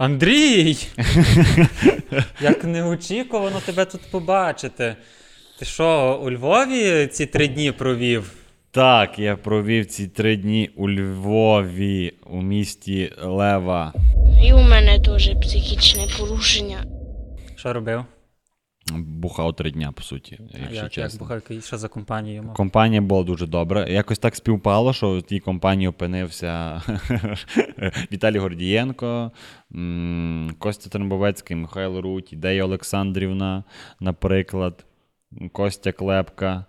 Андрій! Як неочікувано тебе тут побачити. Ти що, у Львові ці три дні провів? Так, я провів ці три дні у Львові, у місті Лева. І у мене теж психічне порушення. Що робив? Бухав три дня, по суті, якщо як, як чесно. бухайка, що за компанію мав? Компанія була дуже добра. Якось так співпало, що в тій компанії опинився Віталій Гордієнко, Костя Тернбовецький, Михайло Руть, Ідея Олександрівна, наприклад, Костя Клепка,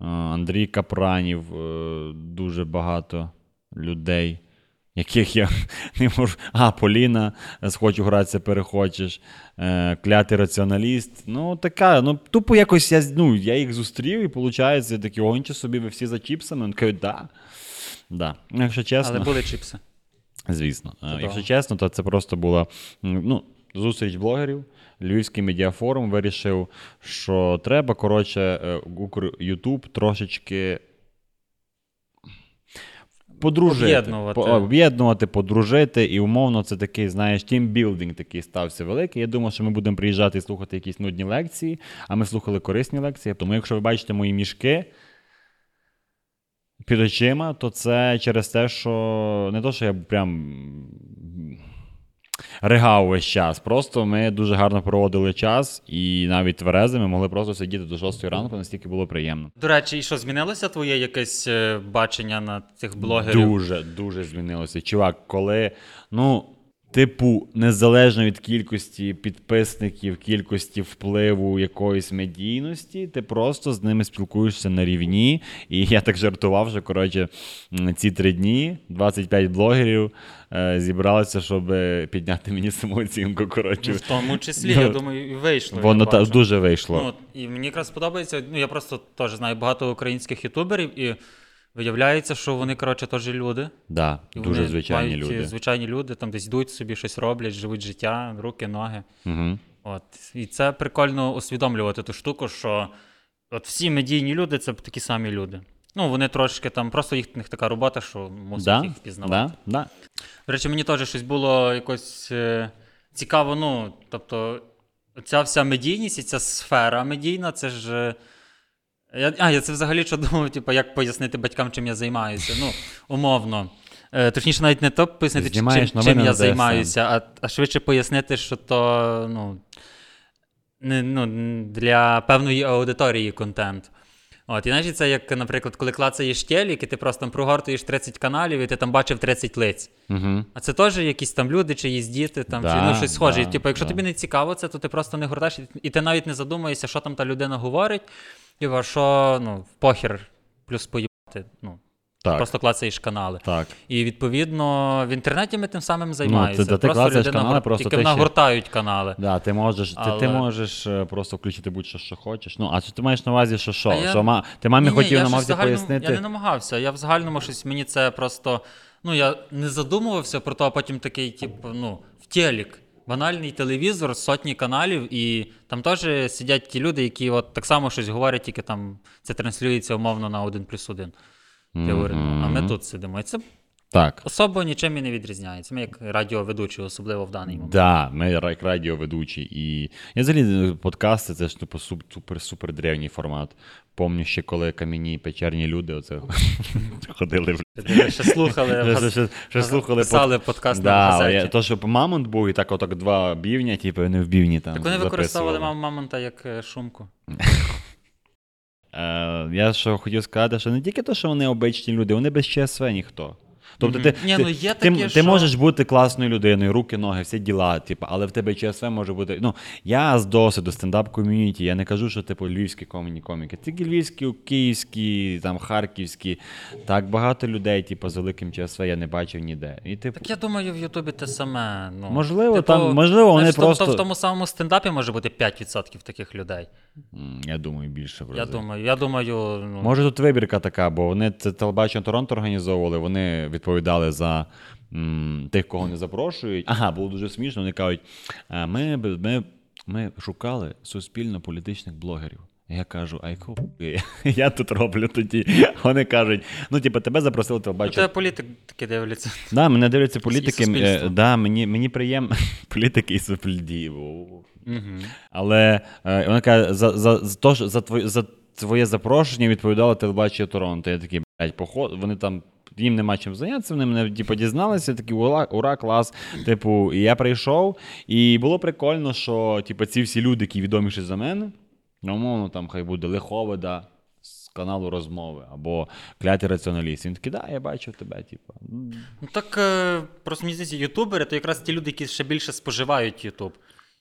е, Андрій Капранів, е, дуже багато людей. Яких я не можу. А, Поліна, з хочу гратися, перехочеш, е, клятий раціоналіст. Ну, така, ну, тупо якось я, ну, я їх зустрів, і виходить, такі онче собі, ви всі за чіпсами. Вони кажуть, да. Да. Ну, Якщо чесно, Але були чіпси. звісно. Е, Якщо чесно, то це просто була ну, зустріч блогерів. Львівський медіафорум вирішив, що треба, коротше, е, Ютуб трошечки подружити. Об'єднувати. По- об'єднувати, подружити. І умовно це такий, знаєш, тімбілдинг такий стався великий. Я думав, що ми будемо приїжджати і слухати якісь нудні лекції, а ми слухали корисні лекції. Тому, якщо ви бачите мої мішки. Під очима, то це через те, що не то, що я прям ригав весь час. Просто ми дуже гарно проводили час, і навіть тверезими могли просто сидіти до 6 ранку, настільки було приємно. До речі, і що змінилося твоє якесь е, бачення на цих блогерів? Дуже, дуже змінилося. Чувак, коли, ну, типу, незалежно від кількості підписників, кількості впливу якоїсь медійності, ти просто з ними спілкуєшся на рівні. І я так жартував, що коротше, ці три дні 25 блогерів е, зібралися, щоб підняти мені самооцінку. Ну, Коротше. в тому числі, Ну, я думаю, і вийшло. Воно та, дуже вийшло. Ну, і мені якраз подобається. Ну, я просто теж знаю багато українських ютуберів, і виявляється, що вони, коротше, теж люди. да, І дуже вони звичайні мають, е, люди. Звичайні люди там десь йдуть собі, щось роблять, живуть життя, руки, ноги. Угу. От. І це прикольно усвідомлювати ту штуку, що от всі медійні люди це такі самі люди. Ну, вони трошки там, просто їх них така робота, що мусять Да, їх впізнавати. да, да. До речі, мені теж щось було якось е, цікаво. Ну, тобто, ця вся медійність і ця сфера медійна, це ж. Я, а, я це взагалі що думав, типу, як пояснити батькам, чим я займаюся. Ну, умовно. Е, точніше, навіть не то пояснити, чим, чим, я займаюся, а, а швидше пояснити, що то ну, не, ну, для певної аудиторії контент. От, і знаєш, це як, наприклад, коли клацаєш телек, і ти просто там прогортуєш 30 каналів, і ти там бачив 30 лиць. Угу. А це теж якісь там люди, чиїсь діти, там, Да, чи ну, щось схоже. да, типу, якщо да. тобі не цікаво це, то ти просто не гортаєш, і- ти навіть не задумаєшся, що там та людина говорить, і що ну, похер плюс поїбати. Ну, Так, просто клацаєш канали. так. І відповідно в інтернеті ми тим самим займаємося. Ну, ти- ти просто людина канали, просто тільки ти ще- нагортають канали. Да, ти можеш, ти, ти можеш е, просто включити будь-що, що хочеш. Ну, а чи ти маєш на увазі, що що? Я- що ма... Ти мамі Ні-ні, хотів намагався загальному- пояснити. Я не намагався. Я в загальному щось мені це просто. Ну, я не задумувався про то, а потім такий, типу, ну, в телек. Банальний телевізор, сотні каналів, і там теж сидять ті люди, які от так само щось говорять, тільки там це транслюється умовно на один плюс один. Теорію. А ми тут сидимо. І це Так. особо нічим і не відрізняється. Ми як радіоведучі, особливо в даний момент. Да, ми як радіоведучі. І я взагалі подкасти це ж типу супер супер древній формат. Помню ще коли кам'яні печерні люди оце ходили в Ще слухали, Ще- ще- слухали писали подкаст на Да, газеті. я, то, що мамонт був, і так отак два бівня, типу, вони в бівні там. Так вони використовували мам мамонта як е, шумку. Е, я що хотів сказати, що не тільки те, що вони обичні люди, вони без ЧСВ ніхто. Тобто ти, Ні, ти, ну, є ти, таке, ти що- можеш бути класною людиною, руки, ноги, всі діла, типу, але в тебе ЧСВ може бути. Ну, я з досвіду стендап-ком'юніті, я не кажу, що типу львівські коміні коміки. Тільки львівські, київські, там, харківські. Так багато людей, типу, з великим ЧСВ я не бачив ніде. І, типу, Так я думаю, в Ютубі те саме. Ну, Можливо, там- можливо, вони тому- просто- В тому самому стендапі може бути 5% таких людей. я думаю, більше в Я думаю, я думаю, ну, Може, тут вибірка така, бо вони це телебачення Торонто організовували, вони відповідали за м, тих, кого не запрошують. Ага, було дуже смішно. Вони кажуть, ми, ми, ми шукали суспільно-політичних блогерів. Я кажу, а яку я тут роблю тоді. Вони кажуть, ну, типу, тебе запросили У телебачити. тебе політик таки дивляться. Да, мене дивляться політики. е, Да, мені, мені приємно. Політики і суспільді. Угу. Але е, вона каже, за, за, за, то, за, твоє, за твоє запрошення відповідало телебачення Торонто. Я такий, блядь, поход, вони там. Їм нема чим зайнятися, вони мене типу, дізналися, такі ура, ура, клас. Типу, і я прийшов, і було прикольно, що типу, ці всі люди, які відоміші за мене, ну, умовно, там хай буде Лиховида з каналу розмови або клятий раціоналіст. Він такий, да, я бачив тебе, типу. Ну так е, просто мені здається, ютубери то якраз ті люди, які ще більше споживають Ютуб.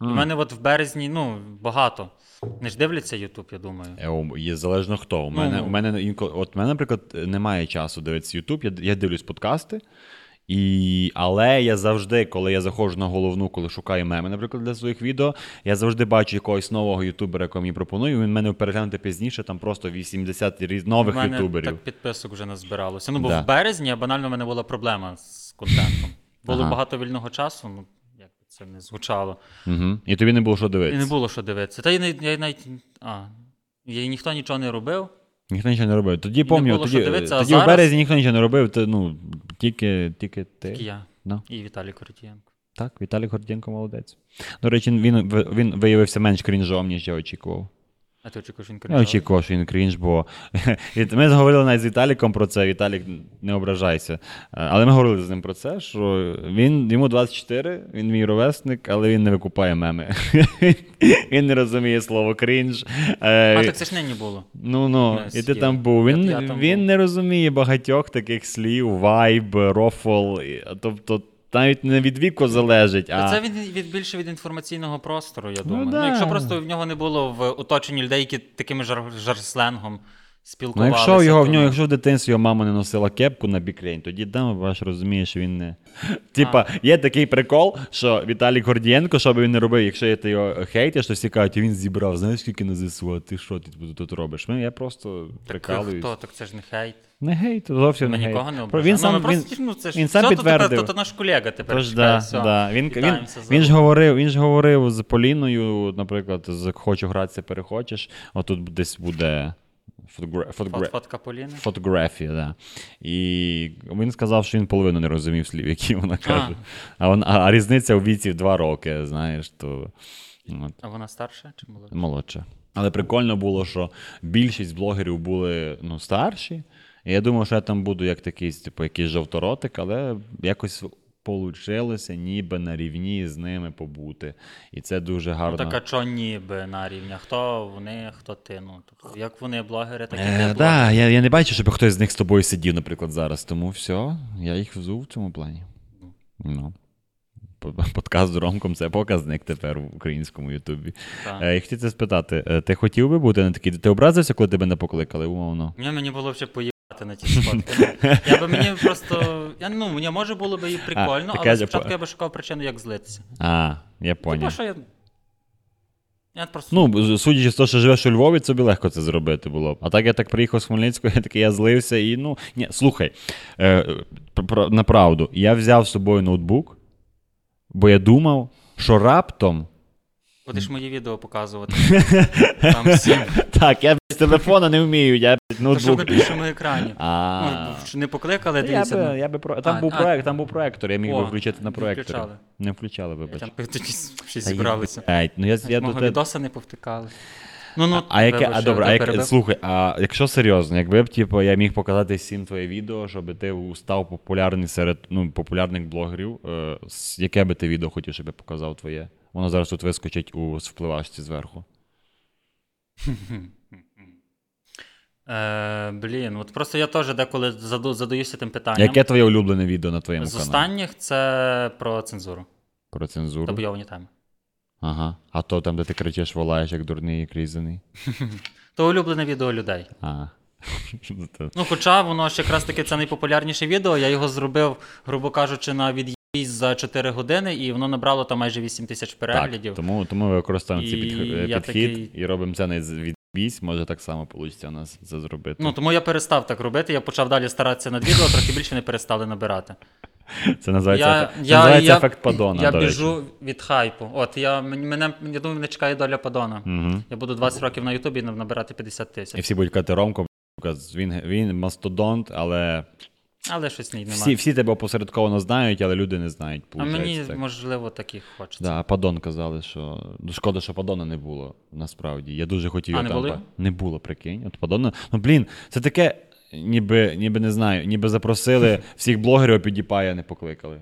У мене от в березні, ну, багато. Не ж дивляться Ютуб, я думаю. Е, Є залежно хто. У Ну, мене, ну. у мене інколи, от мене, наприклад, немає часу дивитися YouTube, я, я дивлюсь подкасти. І, але я завжди, коли я заходжу на головну, коли шукаю меми, наприклад, для своїх відео, я завжди бачу якогось нового ютубера, якого мені пропоную. Він мене переглянути пізніше, там просто 80 різ- нових У мене ютуберів. так підписок вже назбиралося. Ну, бо Да. в березні банально в мене була проблема з контентом. Було Ага. багато вільного часу, ну це не звучало. Угу. І тобі не було що дивитися. І не було що дивитися. Та я, я навіть. А, я, ніхто нічого не робив. Ніхто нічого не робив. Тоді пам'ятаю, тоді, дивитися, а зараз... в березі ніхто нічого не робив, то, ну, тільки, тільки ти. Тільки я No. і Віталій Коротієнко. Так, Віталій Гордєнко молодець. До речі, він, він виявився менш крінжом, ніж я очікував. А ти очікуєш він Я кричав? очікував, що він крінж, бо ми говорили навіть з Віталіком про це. Віталік, не ображайся. Е, Але ми говорили з ним про це, що він йому 24, він мій ровесник, але він не викупає меми. Він не розуміє слово крінж. Е, А так це ж нині було. Ну ну, і ти там був. Він, Я- я там він був. не розуміє багатьох таких слів, вайб, рофл. Тобто навіть не від віку залежить, а Це від, від більше від інформаційного простору, я думаю. Ну, да. якщо просто в нього не було в оточенні людей, які такими жар, жарсленгом Ну, якщо його в нього, ну, якщо в дитинстві його мама не носила кепку на бікрень, тоді там ваш розумієш, він не. Типа, є такий прикол, що Віталій Гордієнко, що би він не робив, якщо ти його хейтиш, то всі кажуть, він зібрав, знаєш, скільки на ЗСУ, а ти що ти тут робиш? Ну, я просто Так, хто? Так це ж не хейт. Не хейт, зовсім Ми не гейт. нікого не Про- Він сам, ну, він, просто, ну, це ж, він сам підтвердив. То, то, то, то наш колега тепер. Тож, да, все. да. Він, він, Вітаємося він, ж говорив, він ж говорив з Поліною, наприклад, з Хочу гратися, перехочеш. Отут десь буде фотогра... фотогра... Фот, фотка Поліни. фотографія, да. І він сказав, що він половину не розумів слів, які вона каже. А, а, а різниця у віці в два роки, знаєш, то от, А вона старша чи молодша? молодша. Але прикольно було, що більшість блогерів були ну, старші. І я думав, що я там буду як такий, типу, якийсь жовторотик, але якось получилося ніби на рівні з ними побути. І це дуже Ну, гарно. так а чо ніби на рівні? Хто вони, хто ти? Ну, тобто, як вони блогери, так і ти Е, блогер. да, я, я не бачу, щоб хтось з них з тобою сидів, наприклад, зараз. Тому все, я їх взув в цьому плані. Ну. По- Подкаст з Ромком це показник тепер в українському Ютубі. Е, я хотів це спитати: е, ти хотів би бути на такій? Ти образився, коли тебе не покликали, умовно? Ні, мені було вже поїхати на ті сфотки. Ну, Я би мені просто. Я, ну, мені може було б і прикольно, таке але спочатку по- я би шукав причину, як злитися. А, я Тому поняв. що я. Я просто. Ну, судячи з того, що живеш у Львові, тобі легко це зробити було б. А так я так приїхав з Хмельницького, я такий, я злився і ну. Ні, слухай, е, пр- пр- на правду, я взяв з собою ноутбук, бо я думав, що раптом. Будеш мої відео показувати. Там всі. Так, я з телефона не вмію, я То що на ноутбук. більшому екрані. А, Ну, що не покликали, я дивіться. би, ну, я би про... Там А, був а. проект, там був проектор, я міг би О, включити на не проекторі. включали. Не включали, вибач. Там тоді всі Та зібралися. їбать, Ну, я, я до Мого те- відоса не повтикали. Ну, ну, А яке, вибач, а я добре, а тебе перебив. слухай, а якщо серйозно, якби б типу, я міг показати всім твоє відео, щоб ти став популярний серед ну, популярних блогерів, е, с- яке би ти відео хотів, щоб я показав твоє? Воно зараз тут вискочить у впливашці зверху. Е, блін, от просто я теж деколи заду, задаюся тим питанням. Яке твоє улюблене відео на твоєму З каналі? останніх це про цензуру. Про цензуру. Табуйовані теми. Ага. А то там, де ти кричиш, волаєш, як дурний і крізаний. То улюблене відео людей. А. Ну, хоча воно ж якраз таки це найпопулярніше відео. Я його зробив, грубо кажучи, на за 4 години, і воно набрало там майже 8 тисяч переглядів. Так, тому, тому ми використовуємо цей е, підхід такий- і робимо це не від бісь, може так само вийде у нас це зробити. Ну, тому я перестав так робити. Я почав далі старатися над відео, трохи більше не перестали набирати. Це називається, Я, це я, називається я, ефект Падона. я до речі. біжу від хайпу. От я мене, я думаю, мене чекає доля Падона. Угу. Я буду 20 років на Ютубі набирати 50 тисяч. І всі будуть казати Ромко, він, він мастодонт, але Але щось немає. всі, всі тебе опосередковано знають, але люди не знають. а мені, так. можливо, таких хочеться. Да, Падон казали, що ну, шкода, що Падона не було насправді. Я дуже хотів А, його не там. було? Не було, прикинь. От Падона. Ну блін, це таке, ніби, ніби не знаю, ніби запросили всіх блогерів, а підіпая не покликали.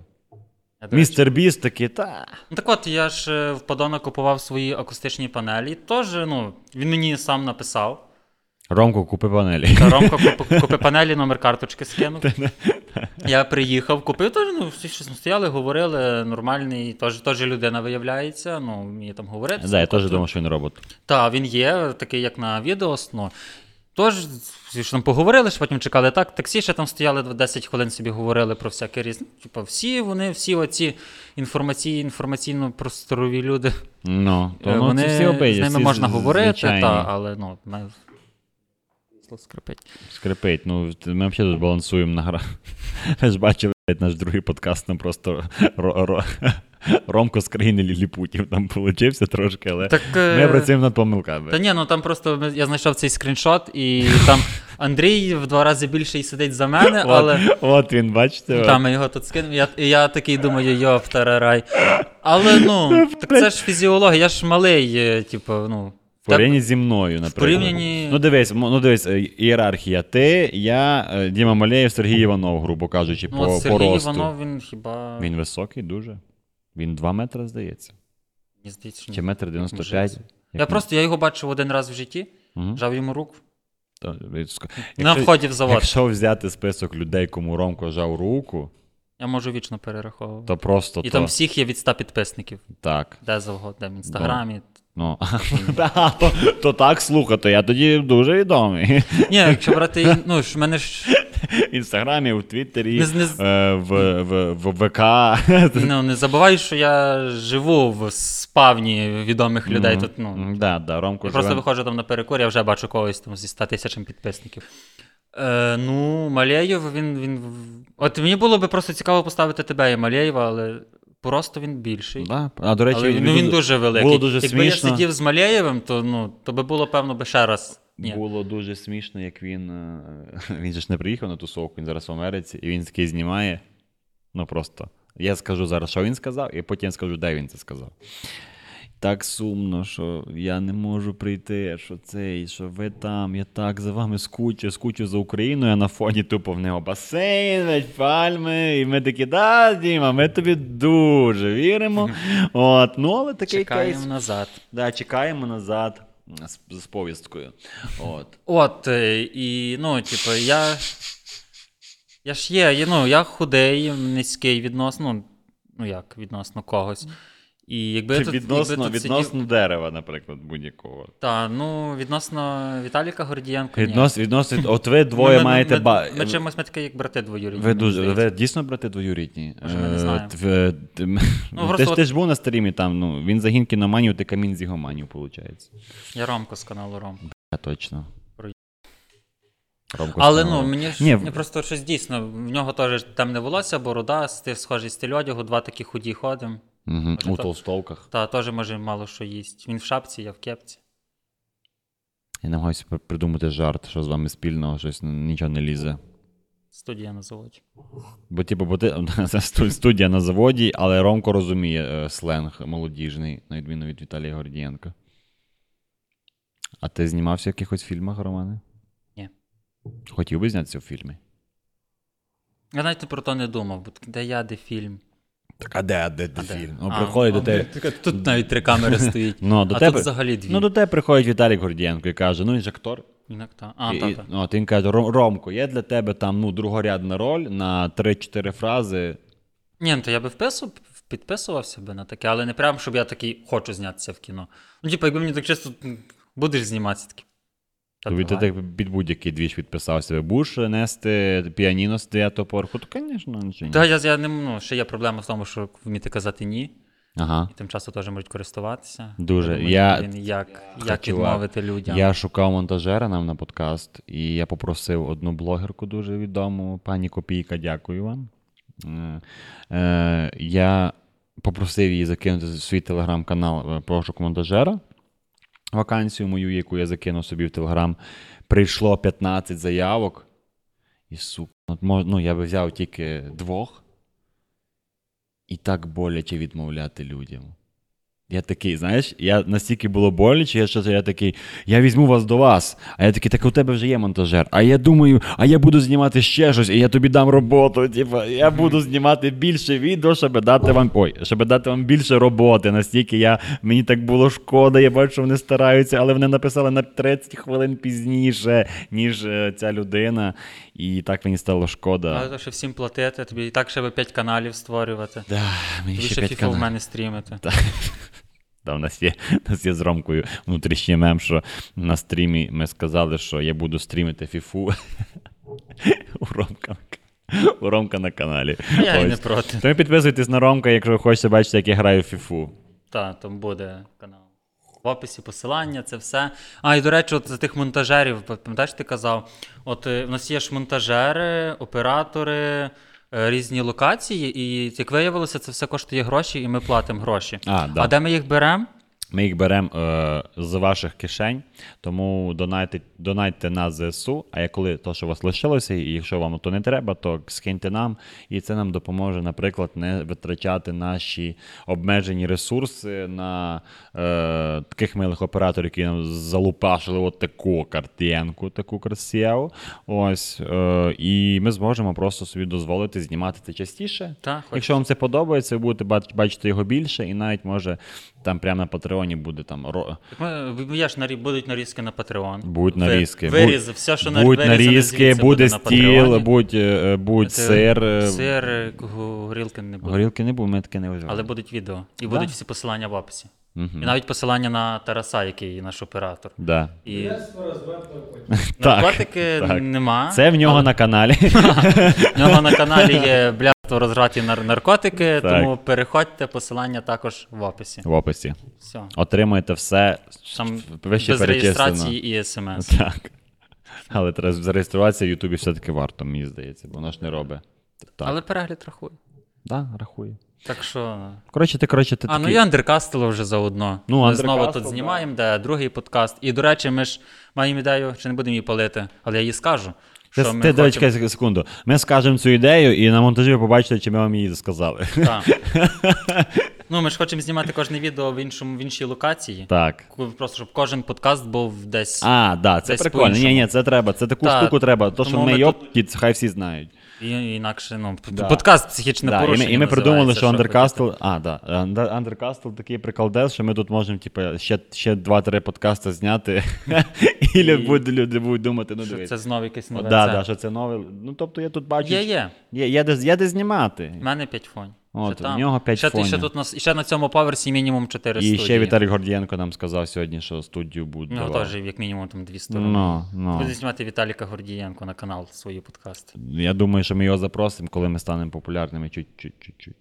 Містер Біст такий, та. Ну так от, я ж е, в Падона купував свої акустичні панелі. Тож, ну, він мені сам написав. Ромко, купи панелі. Та Ромко купи, купи панелі, номер карточки скинув. Я приїхав, купив теж, ну, всі щось стояли, говорили, нормальний, теж, теж людина виявляється, ну, вміє там говорити. Да, я теж думав, що він робот. Та, він є, такий, як на відео. Ну, Тож, всі ж там поговорили, що потім чекали так. Таксі ще там стояли 10 хвилин собі говорили про всяке різне. Типа, всі вони, всі оці інформаційні, інформаційно-просторові люди. Ну, то е, ну, вони, всі обидять, з ними всі можна з- говорити, та, але ну, скрипить. Скрипить. Ну, ми взагалі тут балансуємо на гра. Ви ж бачили наш другий подкаст, там просто ро- ро- Ромко з країни ліліпутів там получився трошки, але Так, ми е, працюємо над помилками. Та ні, ну там просто я знайшов цей скріншот, і там Андрій в два рази більший сидить за мене, але. От, от він, бачите? Там ми його тут скинув. Я, і я такий думаю, йоп, тарарай. Але ну, так це ж фізіологія, я ж малий, е, типу, ну. В порівнянні зі мною, наприклад. порівнянні- Ну, дивись, ну, дивись, е, ієрархія. Ти, я, е, Діма Малеєв, Сергій Іванов, грубо кажучи, Ну, по, от по Сергій. Іванов, він хіба. Він високий дуже. Він 2 метри, здається. Мені здається, що Чи метр 95. Як Я ми- просто я його бачив один раз в житті, Мгм. жав йому руку. То, ск- На вході в завод. Якщо взяти список людей, кому Ромко жав руку, Я можу вічно перераховувати. то просто І то, там всіх є від 100 підписників. так. Де завгодно, де в інстаграмі. Ну, то, то так слухай, то я тоді дуже відомий. Ні, якщо брати, ну ж в мене ж В інстаграмі, в Твіттері, Не не е, в, в, в ВК. ну, не забувай, що я живу в спавні відомих людей. Тут, ну, Да, да, Ромко Я просто виходжу там на перекур, я вже бачу когось там зі 100 тисячами підписників. Е, ну, Малєєв, він, він. От мені було би просто цікаво поставити тебе і Малєєва, але просто він більший. Да. А, до речі, але, ну, він дуже великий. Було дуже Якби смішно. я сидів з Малеєвим, то, ну, то би було, певно, би ще раз. Ні. Було дуже смішно, як він. е, Він же ж не приїхав на тусовку, він зараз в Америці, і він такий знімає. Ну просто. Я скажу зараз, що він сказав, і потім скажу, де він це сказав. Так сумно, що я не можу прийти, що цей, що ви там, я так за вами скучу, скучу за Україною, а на фоні тупо в нього басейн, пальми. І ми такі, да, Діма, ми тобі дуже віримо. От, ну, але такий Чекаємо кейс. назад. Да, чекаємо назад з, з повісткою. От. От, е, і, ну, типу, я. Я ж є, є, ну, я худий, низький відносно, ну як, відносно когось. І якби тут, відносно, якби тут відносно сидів, дерева, наприклад, будь-якого. Та, ну, відносно Віталіка Гордієнка. ні. Віднос, відносно, от ви двоє ми, маєте. Ми, ба... ми, ми чимось ми такі, як брати двоюрідні. ви, дуже, ви дійсно брати двоюрідні? Може, ми не Е, знаємо. тв- ти, ти, ж, от- ти ж був на стрімі там, ну, він загін кіноманів, ти камін з ігоманів, виходить. Я Ромко з каналу Ром. Я точно. Ромко Але ну, мені ж Ні, просто щось дійсно. В нього теж темне волосся, борода, схожий стиль одягу, два такі худі ходимо. Угу, може, у то- толстовках. Та теж може мало що їсть. Він в шапці, я в кепці. Я намагаюся придумати жарт, що з вами спільного, щось нічого не лізе. Студія на заводі. Бо, типу, бо ти студія на заводі, але Ромко розуміє е, сленг молодіжний, на відміну від Віталія Гордієнка. А ти знімався в якихось фільмах, Романе? Ні. Хотів би знятися в фільмі. Я навіть про то не думав, бо де я, де фільм. Так, а де, де, де А фільм? Ну, приходить до тебе. Тут навіть три камери стоїть. Ну, до а тебе, тут взагалі дві. ну, до тебе приходить Віталій Гордієнко і каже: ну він ж актор. Інак та. А, і, та, та. ну, от він каже: Ромко, є для тебе там ну, другорядна роль на 3-4 фрази. Ні, ну то я би вписував, підписувався би на таке, але не прям, щоб я такий хочу знятися в кіно. Ну, типу, якби мені так чисто будеш зніматися такий. Та Тобі ти так під будь-який двіж підписався. Будеш нести піаніно з 9 поверху, то, звісно, нічого. Та я, я не ну, ще є проблема в тому, що вміти казати ні, Ага. і тим часом теж можуть користуватися. Дуже. думаю, Я- блін, як, Та, як відмовити людям. Я шукав монтажера нам на подкаст, і я попросив одну блогерку дуже відому, пані Копійка, дякую вам. Е, е, я попросив її закинути свій телеграм-канал е, пошук монтажера. Вакансію мою, яку я закинув собі в телеграм. Прийшло 15 заявок. І сука, ну, я би взяв тільки двох. І так боляче відмовляти людям. Я такий, знаєш, я настільки було боляче, я, що я такий, я візьму вас до вас. А я такий, так у тебе вже є монтажер. А я думаю, а я буду знімати ще щось, і я тобі дам роботу. Типа, я буду знімати більше відео, щоб дати вам ой, щоб дати вам більше роботи. Настільки я, мені так було шкода, я бачу, що вони стараються, але вони написали на 30 хвилин пізніше, ніж е, ця людина. І так мені стало шкода. Але то ще всім платити, тобі і так ще би 5 каналів створювати. Да, мені Тобі ще ще п'ять FIFA в мене стрімити. Да, у нас є, нас є з Ромкою внутрішній мем, що на стрімі ми сказали, що я буду стрімити фіфу у Ромка, у Ромка на каналі. Я і не проти. Тому підписуйтесь на Ромка, якщо ви хочете бачити, як я граю в фіфу. Так, там буде канал. В описі посилання, це все. А, і до речі, от за тих монтажерів, пам'ятаєш, ти казав, от е, в нас є ж монтажери, оператори, різні локації, і як виявилося, це все коштує гроші, і ми платимо гроші. А, да. а де ми їх беремо? Ми їх беремо е, з ваших кишень, тому донайте, донайте на ЗСУ. А як коли то, що у вас лишилося, і якщо вам то не треба, то скиньте нам, і це нам допоможе, наприклад, не витрачати наші обмежені ресурси на е, таких милих операторів, які нам залупашили от таку картинку, таку красиву. Ось, е, і ми зможемо просто собі дозволити знімати це частіше. Так. Якщо вам це подобається, ви будете бач- бачити його більше, і навіть може там прямо на Патреоні буде там ро... Ми, ви- ж нарі- будуть нарізки на Patreon. будуть нарізки. Виріз, будь, все, що будь вирізане нарізки, буде стіл, будь, е, будь Це сир. е, Сир, горілки не буде. Горілки не буде, ми таке не виживали. Але будуть відео. І Да. будуть всі посилання в описі. Мгм. І навіть посилання на Тараса, який наш оператор. Да. І наркотики так. нема. Це в нього але на каналі. в нього на каналі є блядство розграті нар- наркотики, Так. тому переходьте, посилання також в описі. в описі. Все. Отримуєте все Там вище без перечислено. реєстрації і смс. Так. Але треба зареєструватися в Ютубі все-таки варто, мені здається, бо воно ж не робить. Так, Але перегляд рахує. да, рахує. Так що. Коротше, ти, коротше, ти А, ну такий... і Андеркастело вже заодно. Ну, ми знову тут да. знімаємо, де другий подкаст. І, до речі, ми ж маємо ідею, чи не будемо її палити, але я їй скажу. Ти, Що ми ти хочемо... чекай секунду. Ми скажемо цю ідею, і на монтажі ви побачите, чи ми вам її сказали. Так. Ну, ми ж хочемо знімати кожне відео в іншому в іншій локації. Так. Просто щоб кожен подкаст був десь. А, да, це Десь прикольно. Ні, ні, це треба. Це таку Так, штуку треба. То, що ми, ми ми йопті, хай всі знають. І, інакше, ну, Да. подкаст психічне Да, і ми, і ми придумали, що Undercastle. А, да. Undercastle такий приколдес, що ми тут можемо, типу, ще, ще 2-3 подкасти зняти. І люди будуть, люди будуть думати, ну Що дивись. це знову якесь нове. да, да, що це нове. Ну, тобто я тут бачу. Є, є. Є, є, де, є де знімати. У мене 5 фонів. От, Ще у нього п'ять ще, і ще тут нас, і ще на цьому поверсі мінімум 4 І студії. ще Віталій Гордієнко нам сказав сьогодні, що студію буде. У нього теж як мінімум там дві сторони. Ну, ну. Буде знімати Віталіка Гордієнко на канал свої подкасти. Я думаю, що ми його запросимо, коли ми станемо популярними чуть-чуть.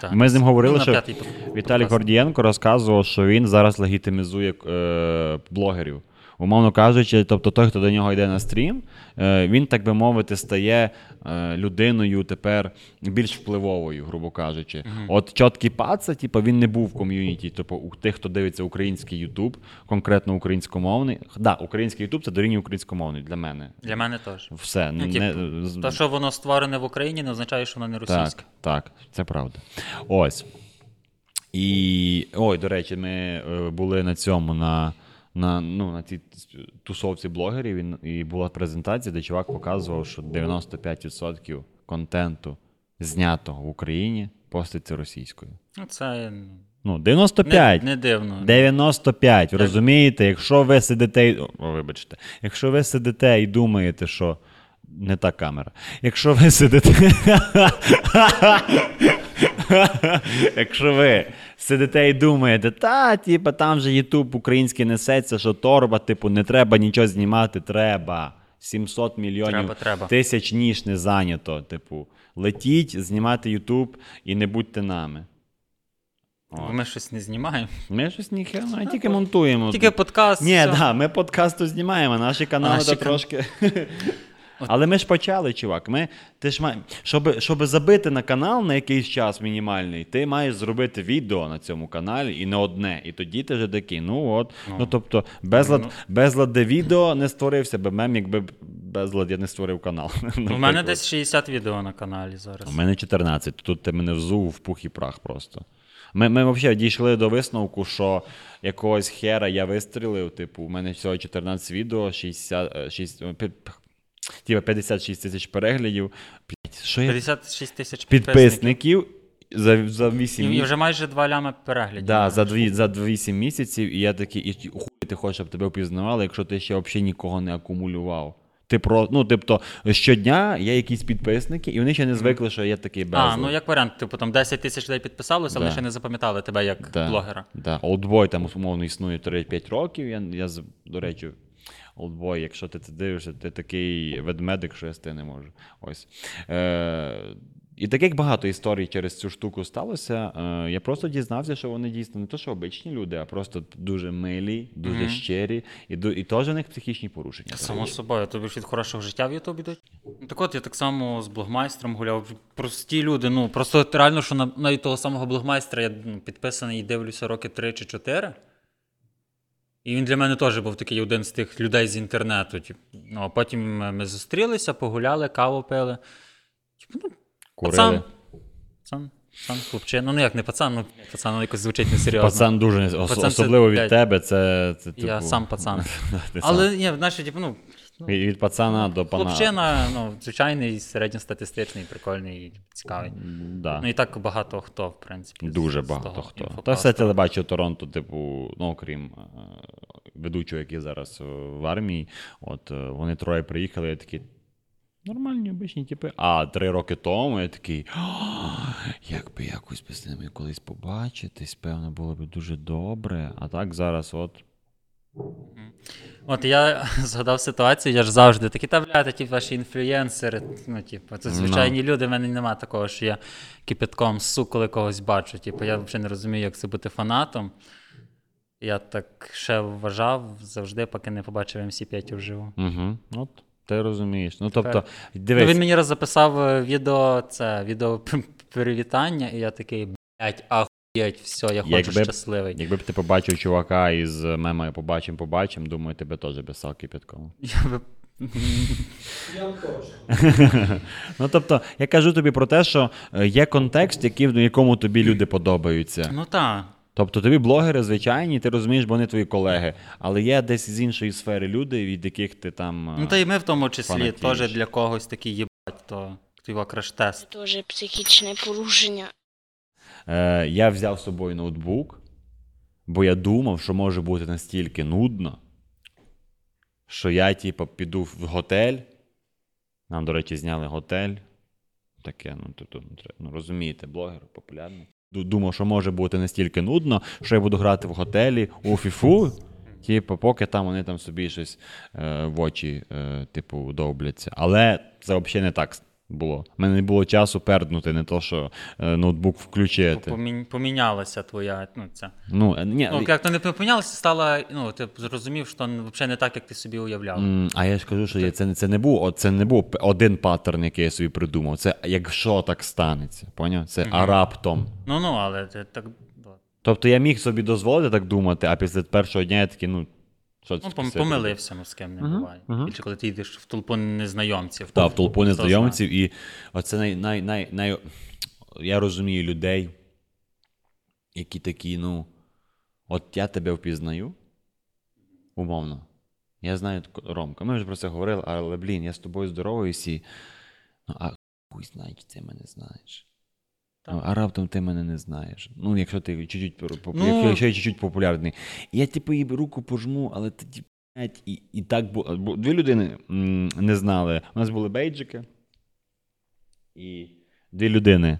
Так. Ми з ним говорили, Ну, що Віталій подкаст. Гордієнко розказував, що він зараз легітимізує е, блогерів. Умовно кажучи, тобто той, хто до нього йде на стрім, е, він, так би мовити, стає е, людиною тепер більш впливовою, грубо кажучи. От чоткий паца, типу, він не був в ком'юніті, тобто у тих, хто дивиться український Ютуб, конкретно українськомовний. Да, український Ютуб це дорівнює українськомовний для мене. Для мене теж. Все. Ну, не, типу, з- То, що воно створене в Україні, не означає, що воно не російське. так, так, це правда. Ось. І. Ой, до речі, ми е, були на цьому, на, на, ну, на цій тусовці блогерів, і, і була презентація, де чувак показував, що 95% контенту, знятого в Україні, поститься російською. Ну, це Ну, не, 95. не дивно. 95, розумієте? Якщо ви сидите. і- О, вибачте, якщо ви сидите і думаєте, що. Не та камера. Якщо ви сидите. Якщо ви сидите і думаєте, та, типа, там же Ютуб український несеться, що торба, типу, не треба нічого знімати, треба. 700 мільйонів Треба, треба. тисяч ніж не зайнято. Типу, летіть, знімати Ютуб і не будьте нами. Бо Ми щось не знімаємо. Ми щось ніхера, ну, тільки монтуємо. Тільки подкаст. Ні, все. да, ми подкасту знімаємо, наші канали наші трошки. Але ми ж почали, чувак. Ми, ти ж має, щоб, щоб забити на канал на якийсь час мінімальний, ти маєш зробити відео на цьому каналі і не одне. І тоді ти вже такий. Ну от. Ну, тобто, безлад, Ну. безлад де відео не створився би мем, якби безлад я не створив канал. У мене десь 60 відео на каналі зараз. У мене 14. Тут ти мене взув в пух і прах просто. Ми, ми взагалі дійшли до висновку, що якогось хера я вистрілив. Типу, у мене всього 14 відео, 60, е, 6, е, типа 56 тисяч переглядів. Що я? 56 тисяч підписників. За, за 8 І вже майже 2 лями переглядів. Да, за, дві, за 8 місяців, і я такий, і хуй ти хочеш, щоб тебе впізнавали, якщо ти ще взагалі нікого не акумулював. Ти про, ну, тобто, щодня є якісь підписники, і вони ще не звикли, що я такий безлад. А, ну як варіант, типу там 10 тисяч людей підписалося, але ще не запам'ятали тебе як Да, блогера. Да. Олдбой там умовно існує 3-5 років. Я, я до речі, Олдбой, якщо ти це дивишся, ти такий ведмедик, що я з не можу. Ось. Е, і таких багато історій через цю штуку сталося. Е, я просто дізнався, що вони дійсно не то, що обичні люди, а просто дуже милі, дуже Мгм. щирі, і, і теж у них психічні порушення. Само собою, тобі ж від хорошого життя в Ютубі йдуть. Так от я так само з блогмайстром гуляв. Прості люди. Ну просто реально, що на навіть того самого блогмайстра я ну, підписаний і дивлюся роки 3 чи 4. І він для мене теж був такий один з тих людей з інтернету. Тип. Ну, а потім ми зустрілися, погуляли, каву пили. Типу, ну, Курили. пацан. Пацан, пацан, хлопчина. Ну як не пацан, ну пацан ну, якось звучить несерйозно. Пацан дуже не- Пацан це, особливо від блядь, тебе. Це, це Я типу, сам пацан. ти сам. Але ні, знаєш, типу, ну, Від, від пацана до пана. Хлопчина, ну, звичайний, середньостатистичний, прикольний, цікавий. Да. Ну і так багато хто, в принципі. з- Дуже з багато того хто. Та все телебачив Торонто, типу, ну окрім е, ведучого, який зараз е, в армії. От е, вони троє приїхали, я такий. Нормальні обичні типи. А три роки тому я такий. «О, Як би якось би з ними колись побачитись, певно, було б дуже добре. А так зараз, от. От я згадав ситуацію, я ж завжди такий, та бля, ті ваші інфлюєнсери. Ну, типу, це звичайні люди, в мене нема такого, що я кипятком су, коли когось бачу. Типу, я взагалі не розумію, як це бути фанатом. Я так ще вважав завжди, поки не побачив MC5 вживу. Угу. От, ти розумієш. Ну, Тепер- тобто, дивись. Ну, він мені раз записав е, відео, це відео привітання, і я такий, блядь, ахуєть, все, я хочу Якби щасливий. Якби б ти побачив чувака із мема побачим, побачим, думаю, тебе теж би сал кипятком. Я би... Ну тобто, я кажу тобі про те, що е, є контекст, який, в якому тобі люди подобаються. Ну так. Тобто тобі блогери звичайні, ти розумієш, бо вони твої колеги. Але є десь з іншої сфери люди, від яких ти там. Ну та й ми в тому числі теж для когось такі їбать, то його краш-тест. Теж психічне порушення. Е, я взяв з собою ноутбук, бо я думав, що може бути настільки нудно, що я, типу, піду в готель. Нам, до речі, зняли готель. Таке, ну, тобто, ну розумієте, блогер популярний. Ду- Думав, що може бути настільки нудно, що я буду грати в готелі у фіфу. Типу, поки там вони там собі щось е, в очі, е, типу, довбляться. Але це взагалі не так було. У мене не було часу перднути, не то, що е, ноутбук включити. Помі- Помінялася твоя. Ну, це. Ну, е, ні, Ну, як то не помінялася, стала, ну, ти зрозумів, що взагалі не так, як ти собі уявляв. м, а я ж кажу, що я- це, не- це не був, це не був один паттерн, який я собі придумав. Це якщо так станеться. Поняв? Це а раптом. Ну, ну, але це так. Тобто я міг собі дозволити так думати, а після першого дня я такий, ну, що це Ну, пом- помилився, ну з ким не буває. Більше коли ти йдеш в толпу незнайомців. Та, в толпу незнайомців, і оце най, най, най, най... Я розумію людей, які такі, ну, от я тебе впізнаю, умовно. Я знаю Ромка, ми вже про це говорили, але блін, я з тобою здороваюсь і. Ну, а хуй знає, чи ти мене знаєш. Так. Ну, а раптом ти мене не знаєш. Ну, якщо ти чуть-чуть, Ну- якщо, я чуть-чуть популярний. Я, типу, їй руку пожму, але блядь, і, і так було. Бо дві людини не знали. У нас були бейджики, і дві людини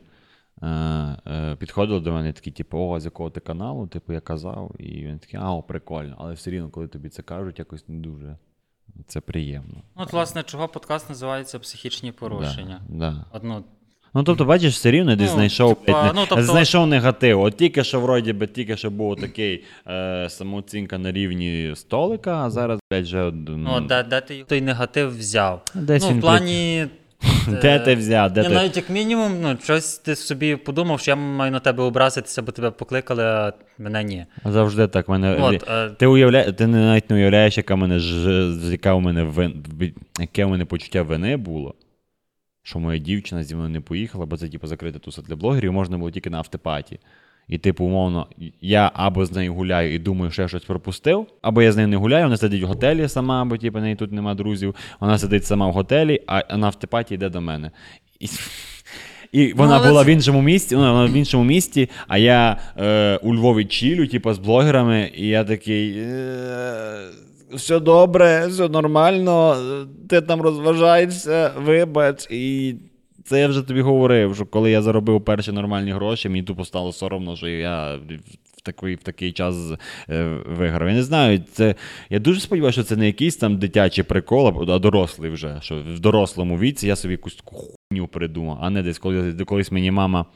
е, е, підходили до мене такі, типу, о, з якого ти каналу, типу, я казав, і він такий, а, о, прикольно. Але все рівно, коли тобі це кажуть, якось не дуже це приємно. Ну, От, власне, чого подкаст називається психічні порушення. Да, да. Одну, Ну, тобто, бачиш, все рівно десь Ну, знайшов, типа, не- ну, тобто- знайшов негатив. От тільки що, вроді би, тільки що був такий е, самооцінка на рівні столика, а зараз, блядь, вже. од- Ну, де, де ти той негатив взяв? Десь ну, він в плані. Де ти взяв? Де Ні, ти? навіть як мінімум, ну, щось ти собі подумав, що я маю на тебе образитися, бо тебе покликали, а мене ні. Завжди так. Мене... От, е, Ти, уявля... ти навіть не уявляєш, яка мене ж... яка у мене вин... яке у мене почуття вини було. Що моя дівчина зі мною не поїхала, бо це типу закрита туса для блогерів, можна було тільки на автопаті. І, типу, умовно, я або з нею гуляю і думаю, що я щось пропустив, або я з нею не гуляю, вона сидить в готелі сама, бо типу, неї тут нема друзів. Вона сидить сама в готелі, а на автопаті йде до мене. І, і вона Ну, була це- в іншому місті, ну, вона в іншому місті, а я е, у Львові чілю, типу, з блогерами, і я такий. Е, все добре, все нормально, ти там розважаєшся, вибач. І це я вже тобі говорив, що коли я заробив перші нормальні гроші, мені тупо стало соромно, що я такий, в такий час е, виграв. Я не знаю, це, я дуже сподіваюся, що це не якийсь там дитячий прикол, а дорослий вже. Що в дорослому віці я собі якусь хуйню придумав, а не десь коли, колись мені мама.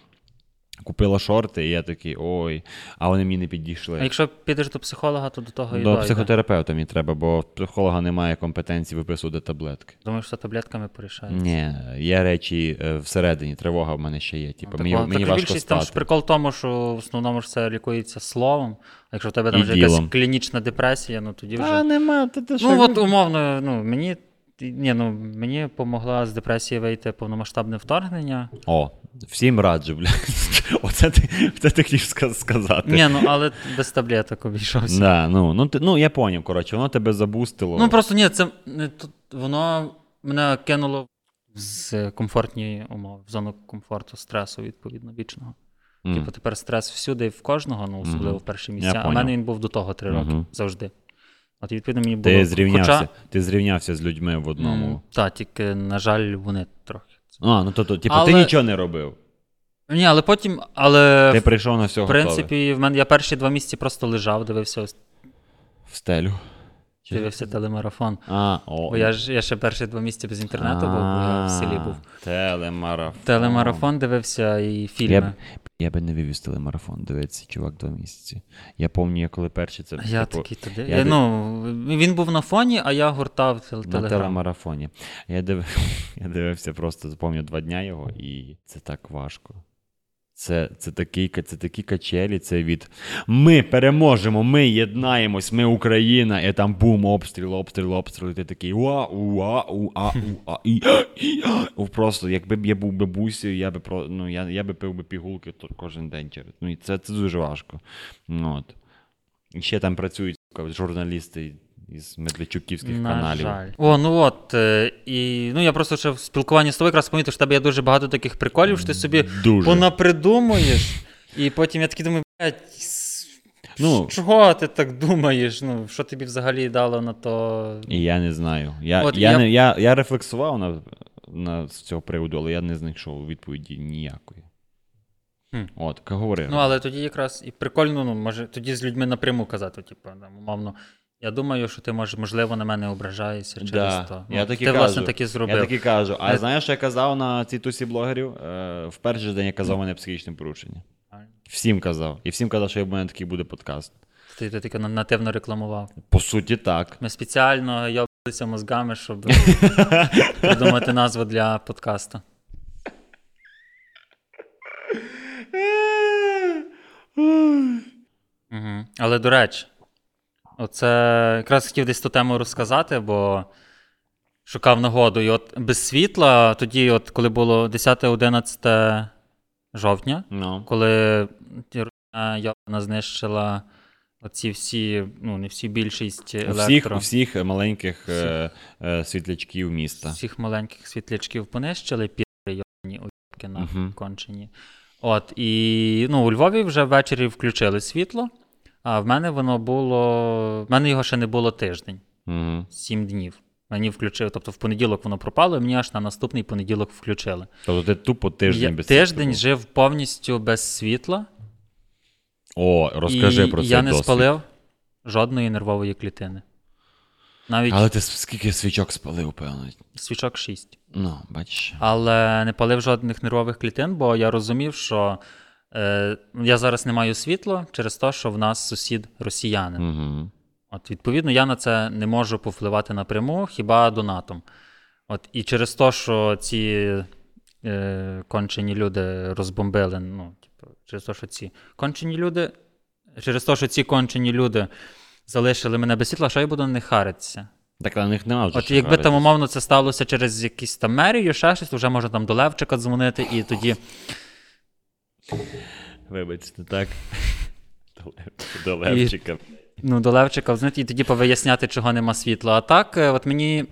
Купила шорти, і я такий, ой, а вони мені не підійшли. а якщо підеш до психолога, то до того і До дойде. психотерапевта мені треба, бо психолога немає компетенції виписувати таблетки. Думаєш, що таблетками порішають? Ні, є речі е, всередині, тривога в мене ще є. Типу, мені, мені так важко більшість там ж спати. прикол в тому, що в основному ж це лікується словом. А якщо в тебе там І вже якась клінічна депресія, ну тоді вже. Та нема, ти, ти що? Ну, от умовно, ну, мені, ні, ну, мені допомогла з депресії вийти повномасштабне вторгнення. О, всім раджу, блядь. Оце ти, це ти хотів сказати. Ні, ну але без таблеток обійшовся. Да, ну, ну, ти, ну, я поняв, коротше, воно тебе забустило. Ну просто ні, це тут воно мене кинуло з комфортні умови, в зону комфорту, стресу, відповідно, вічного. М. Типу, тепер стрес всюди і в кожного, ну особливо в перші Я місця. А в мене він був до того три роки Мгм. завжди. От відповідно мені було. Ти зрівнявся, Хоча, ти зрівнявся з людьми в одному. м, та, тільки, на жаль, вони трохи. А, ну то, типу, типу, ти нічого не робив. Ні, але потім, але Ти прийшов на все в готове. принципі, в мене я перші два місяці просто лежав, дивився, В стелю. Дивився телемарафон. А, о, Бо я ж я ще перші два місяці без інтернету був, бо я в селі був. Телемарафон. Телемарафон дивився і фільми. Я б, я би не вивіз телемарафон, дивиться, чувак, два місяці. Я пам'ятаю, я коли перший це. Я типу, такий туди. я Я, ну, він був на фоні, а я гуртав тел- на телемарафоні. Я, див... я дивився просто, пам'ятаю, два дня його, і це так важко. Це, це, такі, це такі качелі, це від ми переможемо, ми єднаємось, ми Україна, і там бум, обстріл, обстріл, обстріл, і ти такий уа, уа, уа, уа, і, і, а. Просто, якби б я був бабусею, я би про, ну, я, я би пив би пігулки кожен день через. Ну, і це, це дуже важко. Ну, От. І ще там працюють журналісти із медведчуківських На каналів. жаль. О, ну от. е, І ну я просто ще в спілкуванні з тобою якраз помітив, що в тебе є дуже багато таких приколів, що ти собі Дуже. понапридумуєш. І потім я такий думаю, блядь, с- Ну. чого ти так думаєш? Ну, що тобі взагалі дало на то. І я не знаю. Я, От я, я- Не, я, я рефлексував на, на з цього приводу, але я не знайшов відповіді ніякої. Хм. От, говори. Ну, але тоді якраз і прикольно, ну, може, тоді з людьми напряму казати, типу, там, умовно. Я думаю, що ти може, можливо, на мене ображаєшся через Да, то. я Ну, так і ти, кажу. власне, так і зробив. Я так і кажу. А Е, знаєш, що я казав на цій тусі блогерів? Е, в перший же день я казав, у мене психічне порушення. Всім казав. І всім казав, що в мене такий буде подкаст. Ти, ти тільки нативно рекламував. По суті, так. Ми спеціально йобалися мозгами, щоб придумати назву для подкасту. Угу. Але до речі, оце якраз хотів десь ту тему розказати, бо шукав нагоду. І от без світла, тоді, от коли було 10-11 жовтня, Ну. коли Руська Йована знищила оці всі, ну не всі більшість У всіх, у всіх маленьких е, е, світлячків міста. всіх маленьких світлячків понищили, йобані уйобки на Мгм. кончені. От, і ну, у Львові вже ввечері включили світло, а в мене воно було. В мене його ще не було тиждень, Угу. сім днів. Мені включили, тобто в понеділок воно пропало, і мені аж на наступний понеділок включили. Тобто ти тупо тиждень я без тиждень світла жив повністю без світла. О, розкажи і про це. я не досвід. спалив жодної нервової клітини. Навіть Але ти скільки свічок спалив, певно. свічок 6. Ну, бачиш. Але не палив жодних нервових клітин, бо я розумів, що я зараз не маю світла через те, що в нас сусід росіянин. Угу. От, відповідно, я на це не можу повпливати напряму, хіба донатом. От, і через те, що ці е, кончені люди розбомбили, ну, типу, через те, що ці кончені люди, через те, що ці кончені люди залишили мене без світла, що я буду на них харитися. Так на них нема вже. От якби там умовно це сталося через якісь там мерію, ще щось, то вже можна там до Левчика дзвонити, і тоді Вибачте, так. До Лев- До Левчика. ну, до Левчика дзвонити, і тоді повиясняти, чого нема світла. А так, е, от мені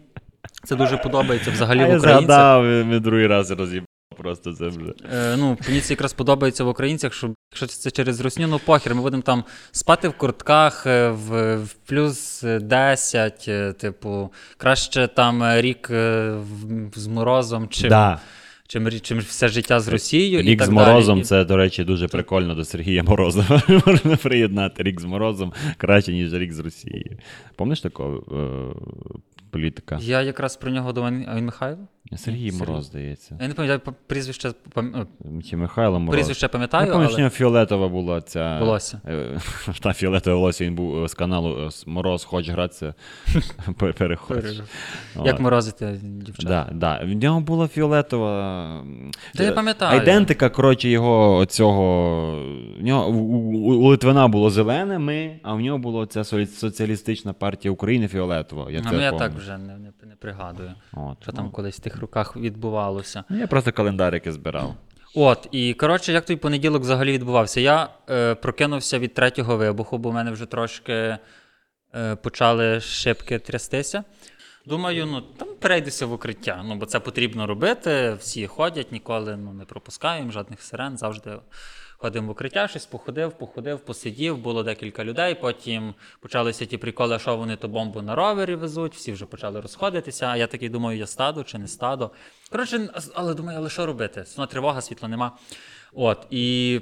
це дуже подобається взагалі А в я українцях. згадав, ми другий раз роз'їбав просто це вже. Е, ну, мені це якраз подобається в українцях, що якщо це через русню, ну похер, ми будемо там спати в куртках е, в, в плюс 10, е, типу, краще там рік в- з морозом, чим, Да. Чим, чим все життя з Росією. і Рік так з морозом далі. це, до речі, дуже прикольно до Сергія Морозова. Можна приєднати рік з морозом краще, ніж рік з Росією. Пам'ятаєш такого е, політика? Я якраз про нього думаю, а він Михайло? Сергій Сергій. Мороз, здається. Я не пам'ятаю прізвище, е, Чи Михайло Мороз. прізвище Ну, пам'ятаю, пам'ятаєш, у але фіолетова була ця. волосся. Е, Та фіолетове волосся, він був е, з каналу е, Мороз, хоч гратися. Переходь. Як морозити дівчат. Да, да. В нього була фіолетова. Та я пам'ятаю. Айдентика, коротше, його цього. У, Литвина було зелене, ми, а в нього була ця соціалістична партія України фіолетова. Я А це ну я так вже не, не, не пригадую, От, що там ну. колись в тих руках відбувалося. Ну, Я просто календарики збирав. От, і коротше, як той понеділок взагалі відбувався? Я е, прокинувся від третього вибуху, бо в мене вже трошки е, почали шибки трястися. Думаю, ну там перейдуся в укриття. Ну, бо це потрібно робити. Всі ходять, ніколи ну, не пропускаємо, жодних сирен, завжди ходимо в укриття, щось походив, походив, посидів, було декілька людей. Потім почалися ті приколи, що вони то бомбу на ровері везуть, всі вже почали розходитися. А я такий думаю, я стаду чи не стаду. Коротше, але думаю, але що робити? Сна тривога, світла нема. От, і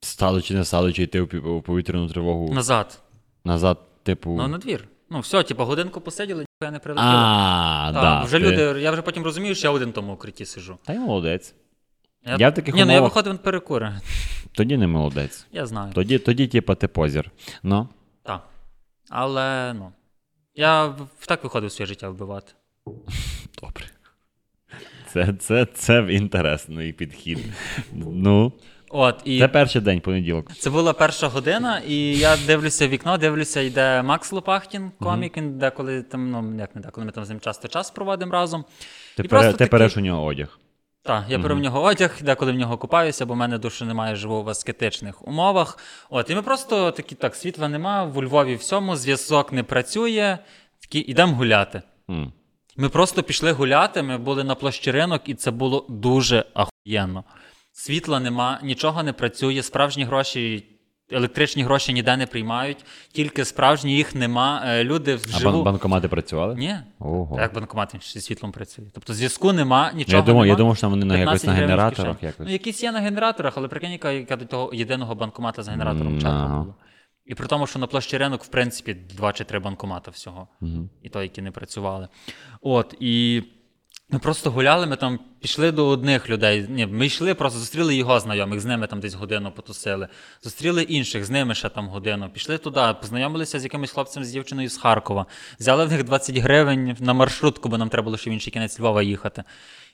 Стало чи не стало, чи йти у повітряну тривогу назад. назад, типу. Ну, на двір. Ну, все, типу, годинку посиділи, ніхуя не прилетіло. А, Так, да. вже ти- люди, я вже потім розумію, що я один в тому укритті сиджу. Та й молодець. Я в таких Ні, ну я виходив на перекури. Тоді не молодець. Я знаю. Тоді, тоді типа, ти позір. Ну. Так. Але ну. Я в- так виходив своє життя вбивати. Добре. Це, це, це інтересний підхід. Ну, От, і це перший день понеділок. це була перша година, і я дивлюся в вікно, дивлюся, йде Макс Лопахтін, комік, він деколи там, ну як не деколи, ми там з ним часто час проводимо разом. Ти, І пере, ти такий- переш у нього одяг. Так, я беру в нього одяг, деколи в нього купаюся, бо в мене душу немає, живу в аскетичних умовах. От, і ми просто такі, так, світла нема, в Львові всьому, зв'язок не працює, такі, ідемо гуляти. Ми просто пішли гуляти, ми були на площі ринок, і це було дуже ахуєнно. Світла нема, нічого не працює, справжні гроші, електричні гроші ніде не приймають, тільки справжні їх нема. Е, Люди А вживу. бан- банкомати працювали? Ні. Ого. Та Як банкомат він зі світлом працює. Тобто зв'язку нема, нічого я, думав, нема. я думав, що вони на, якось на генераторах якось. Ну, якісь є на генераторах, але прикинь, яка, яка до того єдиного банкомата з генератором чату було. І при тому, що на площі ринок, в принципі, два чи три банкомата всього. Мгм. І то, які не працювали. От, і ми просто гуляли, ми там пішли до одних людей. Ні, ми йшли, просто зустріли його знайомих, з ними там десь годину потусили. Зустріли інших, з ними ще там годину. Пішли туди, познайомилися з якимось хлопцем з дівчиною з Харкова. Взяли в них 20 гривень на маршрутку, бо нам треба було ще в інший кінець Львова їхати.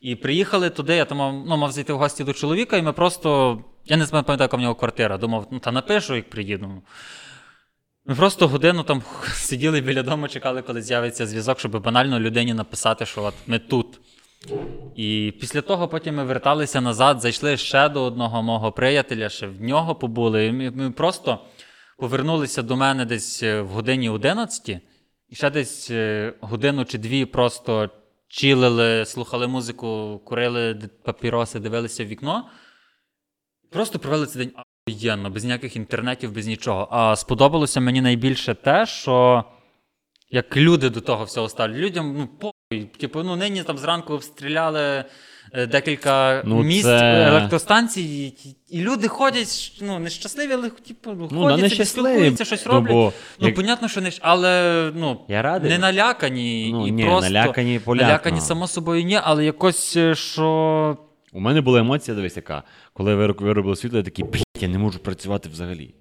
І приїхали туди, я там мав, ну, мав зайти в гості до чоловіка, і ми просто. Я не пам'ятаю, яка в нього квартира. Думав, ну та напишу, як приїду. Ми просто годину там сиділи біля дому, чекали, коли з'явиться зв'язок, щоб банально людині написати, що от ми тут. І після того потім ми верталися назад, зайшли ще до одного мого приятеля, ще в нього побули. І ми, просто повернулися до мене десь е, в годині 11, і ще десь е, годину чи дві просто чилили, слухали музику, курили папіроси, дивилися в вікно. Просто провели цей день охуєнно, без ніяких інтернетів, без нічого. А сподобалося мені найбільше те, що як люди до того всього ставлять. Людям, ну, по Типу, ну нині там зранку обстріляли е, декілька Ну, місць це- електростанцій, і, і люди ходять, ну, нещасливі, але типу, Ну, да, ходять, собі спілкуються, щось ну, роблять. бо Ну, як- понятно, що не але ну, Я радий. не налякані Ну, і ні, просто налякані полятно. налякані, само собою, ні, але якось е, що. У мене була емоція, дивись, яка. Коли виробили світло, я такий, блядь, я не можу працювати взагалі.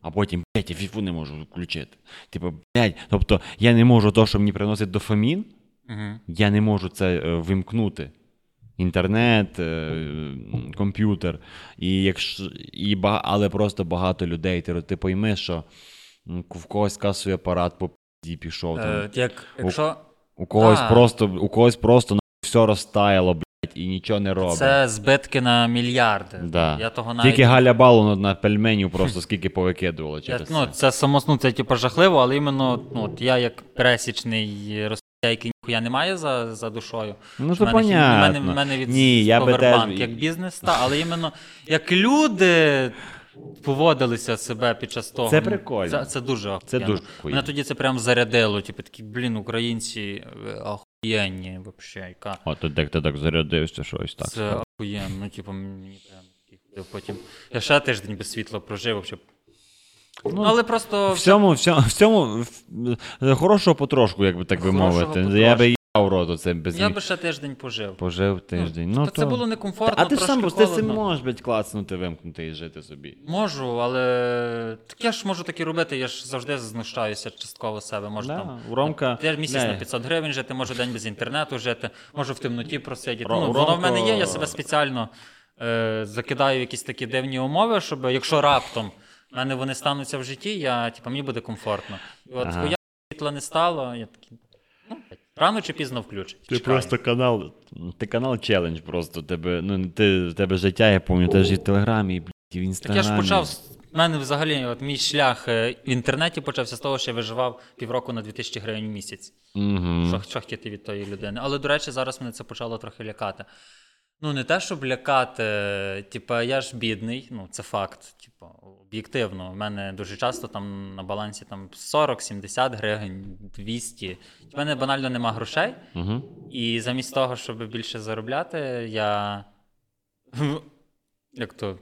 А потім, блядь, я фіфу не можу включити. Типу, блядь, тобто я не можу то, що мені приносить дофамін, Угу. я не можу це е, вимкнути. Інтернет, е, комп'ютер. І якщо, і ба, але просто багато людей. Ти, ти пойми, що в когось касовий апарат по пізді пішов. Там. Е, як, якщо У когось А. просто, у когось просто все розтаяло, і нічого не робить. це збитки на мільярди. Да. Я того навіть Тільки Галя Балу на пельменю просто скільки повикидувала Я, через ну, це. це само ну, це типу жахливо, але іменно ну, от я як пересічний росія, який ніхуя не має за, за душою. Ну, то мене, мене, мене від Ні, я би теж- як бізнес, та, але іменно як люди поводилися себе під час того. Це прикольно. Це, це дуже Це дуже охуєнно. Мене тоді це прям зарядило. Типу такі, блін, українці е, охуєнні, вообще, яка. О, то як ти так зарядився, щось так. Це охуєнно, ну, типу, мені прям потім. Я ще тиждень без світла прожив, вообще. Ну, але просто В цьому, в цьому, в цьому в- хорошого потрошку, як би так би Хорошого мовити. Я би їбав це без я ні- би ще тиждень пожив. пожив тиждень. Ну, Та це було некомфортно, А ти ж трошки сам ти холодно. можеш бить клацнути, вимкнути і жити собі. Можу, але так я ж можу так і робити, я ж завжди знущаюся частково себе. Можу Да, там у Ромка- я місяць Да. на 500 гривень жити, можу день без інтернету жити, можу в темноті просидіти. Ро- ну, воно в мене є, я себе спеціально е, закидаю в якісь такі дивні умови, щоб якщо раптом в мене вони стануться в житті, я, типу, мені буде комфортно. І от Ага. ага. світла не стало, я такий, ну, рано чи пізно включить. Ти Чекаю. просто канал. Ти канал челендж просто. Тебе, ну, ти, тебе життя, я пам'ятаю, теж і в Телеграмі, і, блядь, і в Так інстаграмі. я ж почав. з- в мене взагалі от мій шлях е, в інтернеті почався з того, що я виживав півроку на 2000 гривень в місяць. Угу. Що, що хотіти від тої людини. Але, до речі, зараз мене це почало трохи лякати. Ну, не те, щоб лякати, типа, я ж бідний, ну, це факт. Типа, об'єктивно. У мене дуже часто там на балансі там 40-70 гривень, 200. У мене банально нема грошей. Угу. І замість того, щоб більше заробляти, я. Як то.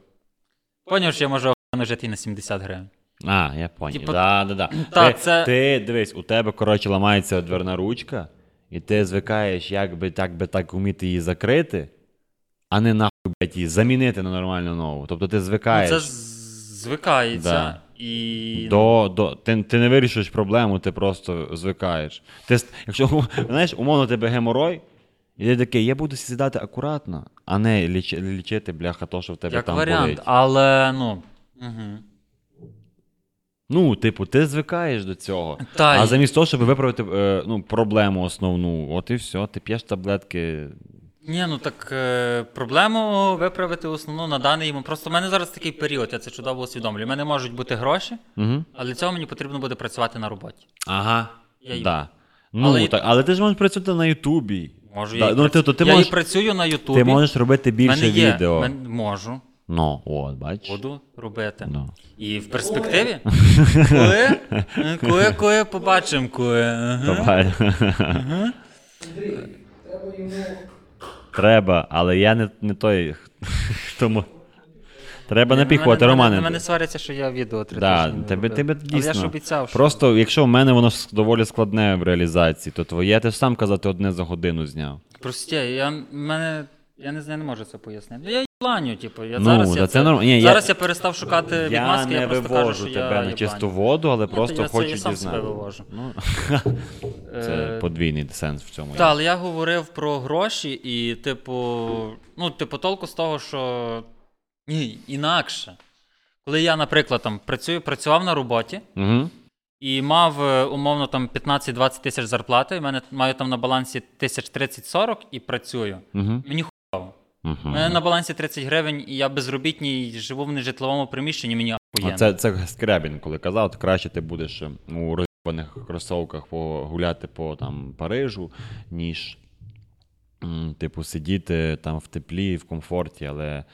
Поняв, що я можу охуєнно жити і на 70 гривень. А, я поняв. Типа- Да, да, да. Та, ти, це- ти дивись, у тебе, коротше, ламається дверна ручка, і ти звикаєш, як би так би так вміти її закрити, а не нахуй, блядь, її замінити на нормальну нову. Тобто ти Ну, звикаєш. це з- звикається. Да. І. До, до, ти, ти не вирішуєш проблему, ти просто звикаєш. Ти, якщо знаєш, умовно тебе геморой, і ти такий, я буду сідати акуратно, а не ліч, лічити, бляха, то, що в тебе Як там варіант, болить. але ну. Угу. Ну, типу, ти звикаєш до цього. Та, а замість того, щоб виправити е, ну, проблему основну, от і все, ти п'єш таблетки. Ні, ну так е, проблему виправити основну на даний момент. Просто в мене зараз такий період, я це чудово усвідомлюю. У мене можуть бути гроші, Угу. але для цього мені потрібно буде працювати на роботі. Ага. Я їм- Да. Ну, Але- так, але ти ж можеш працювати на Ютубі. Можу Да, я, і ну, працю- ти, то, ти, я можеш, і працюю на Ютубі. ти можеш робити В більше мене є, відео. мен- можу, Ну, от, бачиш. буду робити. Ну. І в перспективі, коли, коли, коли побачимо, коли. Ага. Давай. Треба, але я не, не той. Тому. Треба напіхувати, мене- Романе. мене- Мене сваряться, що я відео три Да, тижні не тебе, дійсно. Але я ж обіцяв, що... Просто, якщо в мене воно доволі складне в реалізації, то твоє ти ж сам казати одне за годину зняв. Прості, я, мене, я не знаю, не можу це пояснити. Я їбланю, типу, я Ну, зараз, та я, це норм- ні, зараз я... перестав шукати я відмазки, я просто вивожу кажу, що тебе я на чисту воду, але Ні, просто то я це- хочу я сам себе вивожу. Ну, Е, це подвійний сенс в цьому. Так, але я говорив про гроші, і, типу, ну, типу, толку з того, що ні, інакше. Коли я, наприклад, там працюю, працював на роботі Угу. і мав е, умовно там 15-20 тисяч зарплати, і мене маю там на балансі тисяч 30-40 і працюю. Угу. Мені. Угу. У мене на балансі 30 гривень, і я безробітній живу в нежитловому приміщенні, мені А це, це Скрябін, коли казав, то краще ти будеш е, у розібаних кросовках погуляти по там, Парижу, ніж типу, сидіти там в теплі, в комфорті, але е,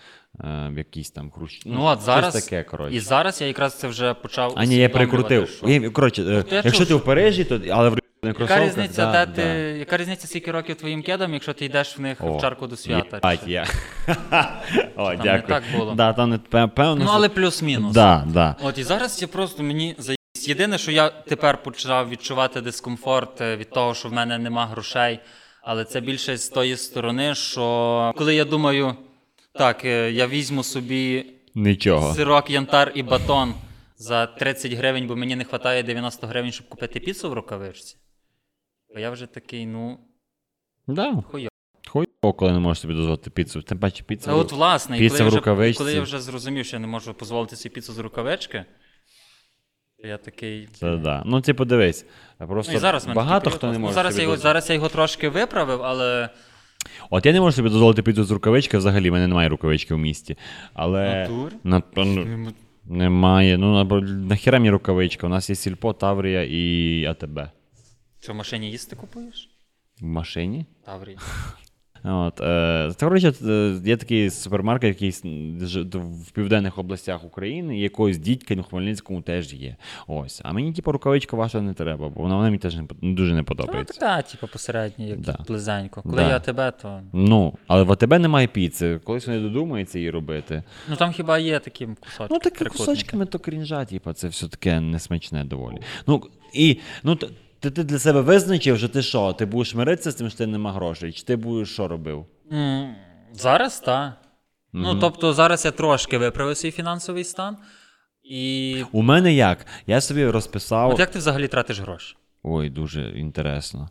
в якійсь там хрущ. Ну от зараз, щось таке, коротше. і зараз я якраз це вже почав А ні, я перекрутив. що- коротше, е, я якщо чув, ти в Парижі, то але в Не Яка кросовках, різниця, да, де ти, яка різниця, скільки років твоїм кедам, якщо ти йдеш в них О, в чарку до свята? чи- я. О, не дякую. так було? Да, там не пе- певно. Ну, що- але плюс-мінус. Да, да. От і зараз я просто мені заїсть. Єдине, що я тепер почав відчувати дискомфорт е, від того, що в мене нема грошей. Але це більше з тої сторони, що коли я думаю, так, е, я візьму собі Нічого. сирок, янтар і батон за 30 гривень, бо мені не вистачає 90 гривень, щоб купити піцу в рукавичці. То я вже такий, ну, Да. хуйо. Хуйово, коли не можеш собі дозволити піцу. Тим паче піца. А от власне, Піца коли я, вже, коли я вже зрозумів, що я не можу дозволити собі піцу з рукавички, я такий. Це да. Ну, типу, дивись. Просто Ну, і зараз багато хто не може. Ну, зараз, собі я його, зараз я його трошки виправив, але. От я не можу собі дозволити піцу з рукавички, взагалі, в мене немає рукавички в місті. Але. Натур? На... ну, Немає. Ну, нахіра мені рукавичка. У нас є сільпо, Таврія і АТБ. Що в машині їсти купуєш? В машині. Таврій. От, е, це, коротше, е, є такий супермаркет, який в південних областях України, і якогось дідька в Хмельницькому теж є. Ось. А мені, типу, рукавичка ваша не треба, бо вона мені теж не, дуже не Ну, подобається. типу, посередньо, як Да. близенько. Коли Да. я тебе, то. Ну, але в АТБ немає піци. Колись вони додумаються її робити. Ну там хіба є такі кусочки. Ну, такі кусочками то крінжа, типу, це все таке несмачне доволі. Ну, і, ну, т- ти, ти для себе визначив, що ти що? Ти будеш миритися з тим, що ти нема грошей? Чи ти будеш що робив? М, Зараз так. Ну, тобто, зараз я трошки виправив свій фінансовий стан. І. У мене як? Я собі розписав. От як ти взагалі тратиш гроші? Ой, дуже інтересно.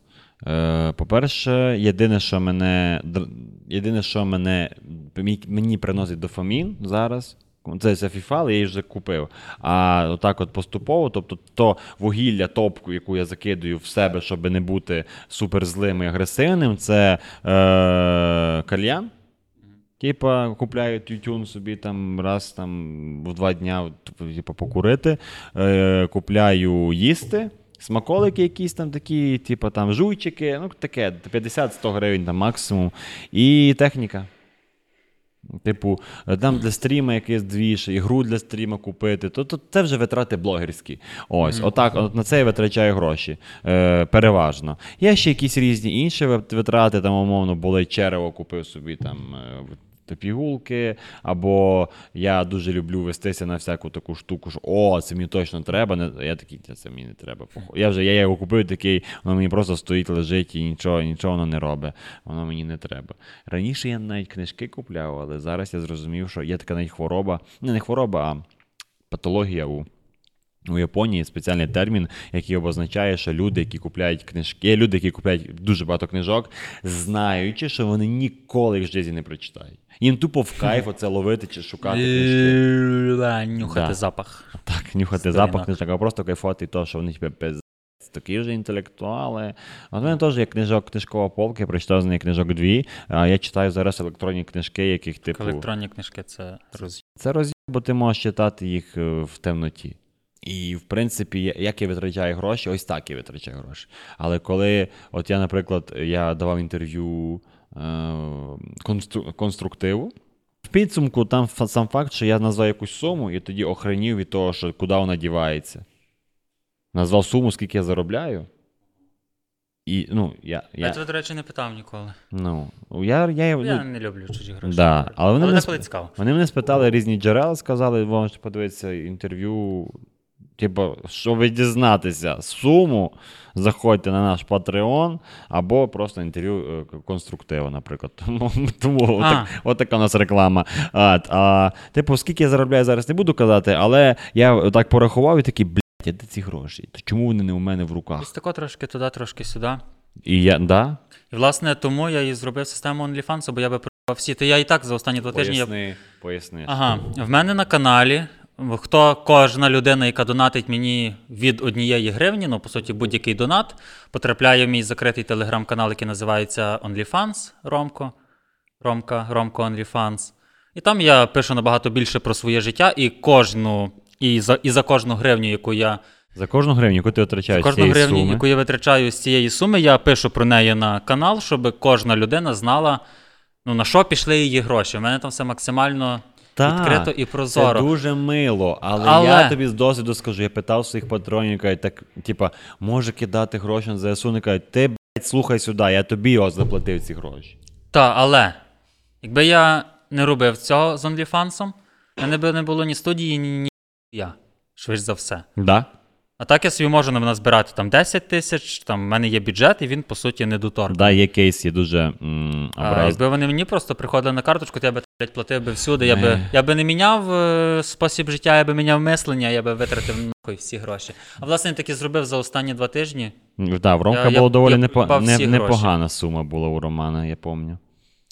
Е, по-перше, єдине, що мене др- єдине, що мене мій- мені приносить дофамін зараз. Це, FIFA, але я її вже купив. А отак от поступово, тобто то вугілля, топку, яку я закидую в себе, щоб не бути суперзлим і агресивним, це е, кальян. Типа, купляю тютюн собі там раз там в два дня типу, покурити. Е, купляю їсти. Смаколики якісь там такі, типу там жуйчики, ну таке, 50-100 гривень там максимум. І техніка. Типу, дам для стріма якийсь двіж, ігру для стріма купити, то, то це вже витрати блогерські. Ось, отак, от на це я витрачаю гроші. Е, переважно. Є ще якісь різні інші витрати, там, умовно, були черево, купив собі там. Та Пігулки, або я дуже люблю вестися на всяку таку штуку, що о, це мені точно треба. Я такий, це мені не треба. Я вже я його купив такий, воно мені просто стоїть, лежить і нічого, нічого воно не робить. Воно мені не треба. Раніше я навіть книжки купляв, але зараз я зрозумів, що є така навіть хвороба, не, не хвороба, а патологія у. У Японії спеціальний термін, який обозначає, що люди, які купляють книжки, люди, які купляють дуже багато книжок, знаючи, що вони ніколи їх в житті не прочитають. Їм тупо в кайф оце ловити чи шукати книжки. Нюхати Да. запах. Так, нюхати Сторінок. запах книжок, а просто кайфувати то, що вони тебе пиз... Такі вже інтелектуали. От в мене теж є книжок, книжкова полка, я прочитав з неї книжок дві. А я читаю зараз електронні книжки, яких типу. Електронні книжки це роз... Це роз'єб, бо ти можеш читати їх е, в темноті. І, в принципі, як я витрачаю гроші, ось так я витрачаю гроші. Але коли, от я, наприклад, я давав інтерв'ю е, констру- конструктиву, в підсумку там сам факт, що я назвав якусь суму, і тоді охренів від того, що куди вона дівається. Назвав суму, скільки я заробляю. І, ну, я, Я я, тебе, до речі, не питав ніколи. ну, я, я, Я ну, не люблю чужі гроші. Да, але вони мене деколи сп- цікаво. Вони мене спитали різні джерела, сказали, можете подивитися інтерв'ю. Типу, щоб дізнатися суму, заходьте на наш Patreon або просто інтерв'ю е, конструктиву, наприклад. Тому, тому А. отак, отака у нас реклама. А, а, типу, скільки я заробляю зараз, не буду казати, але я так порахував і такий, блядь, а де ці гроші? То чому вони не у мене в руках? Ось тако трошки туди, трошки сюди. І я, да? І, власне, тому я і зробив систему OnlyFans, бо я би всі. То я і так за останні два тижні. Я... Поясни, поясни. Ага, в мене на каналі. Хто кожна людина, яка донатить мені від однієї гривні, ну по суті, будь-який донат, потрапляє в мій закритий телеграм-канал, який називається OnlyFans Ромко. Ромка, Ромко OnlyFans. І там я пишу набагато більше про своє життя, і кожну, і за, і за кожну гривню, яку я За кожну гривню, яку ти витрачаєш Кожну гривню, суми, яку я витрачаю з цієї суми, я пишу про неї на канал, щоб кожна людина знала, ну, на що пішли її гроші. У мене там все максимально Так, відкрито і прозоро. Це дуже мило, але, Але- я тобі з досвіду скажу, я питав своїх патронів, кажуть, так, типа, може кидати гроші на ЗСУ, не кажуть, ти, блядь, слухай сюди, я тобі його заплатив ці гроші. Та, але якби я не робив цього з OnlyFans, в мене би не було ні студії, ні, ні я. Швидше за все. Да? А так я собі можу назбирати там 10 тисяч, там в мене є бюджет, і він, по суті, не доторканий. Да, є кейс, є дуже м, А образ... якби вони мені просто приходили на карточку, то я би блядь, платив би всюди. Я би, я би не міняв е, спосіб життя, я би міняв мислення, я би витратив нахуй всі гроші. А власне я таки зробив за останні два тижні. Да, в Ромка Я- я- доволі я непо... придбав не, всі непогана сума була у Романа, я пам'ятаю.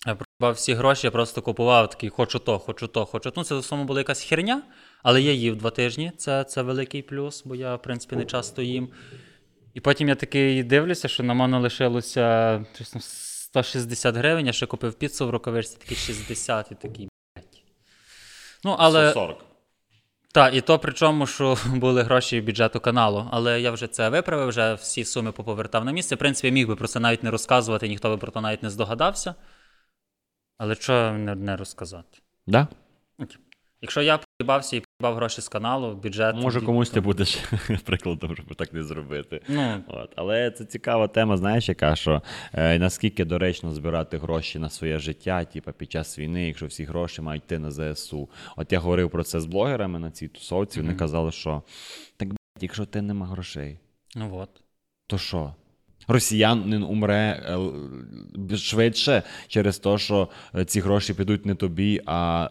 Я придбав всі гроші, я просто купував такий, хочу то, хочу то, хочу то. Ну, це в основному була якась херня, але я їв два тижні. Це, це великий плюс, бо я, в принципі, не часто їм. І потім я такий дивлюся, що на мене лишилося щось там 160 гривень, я ще купив піцу в рукавичці, такий 60 і такий, блядь. Ну, але. 40. Так, і то причому, що були гроші бюджету каналу. Але я вже це виправив, вже всі суми поповертав на місце. В принципі, я міг би про це навіть не розказувати, ніхто би про це навіть не здогадався. Але що не, розказати? Да? Якщо я поїбався і поїбав гроші з каналу, бюджет. Може, комусь ти будеш прикладом, щоб так не зробити. Ну, От. Але це цікава тема, знаєш, яка що е, наскільки доречно збирати гроші на своє життя, типу, під час війни, якщо всі гроші мають йти на ЗСУ. От я говорив про це з блогерами на цій тусовці, вони Мгм. казали, що так, блядь, якщо ти нема грошей, ну от. то що? Росіянин умре е, швидше через те, що е, ці гроші підуть не тобі, а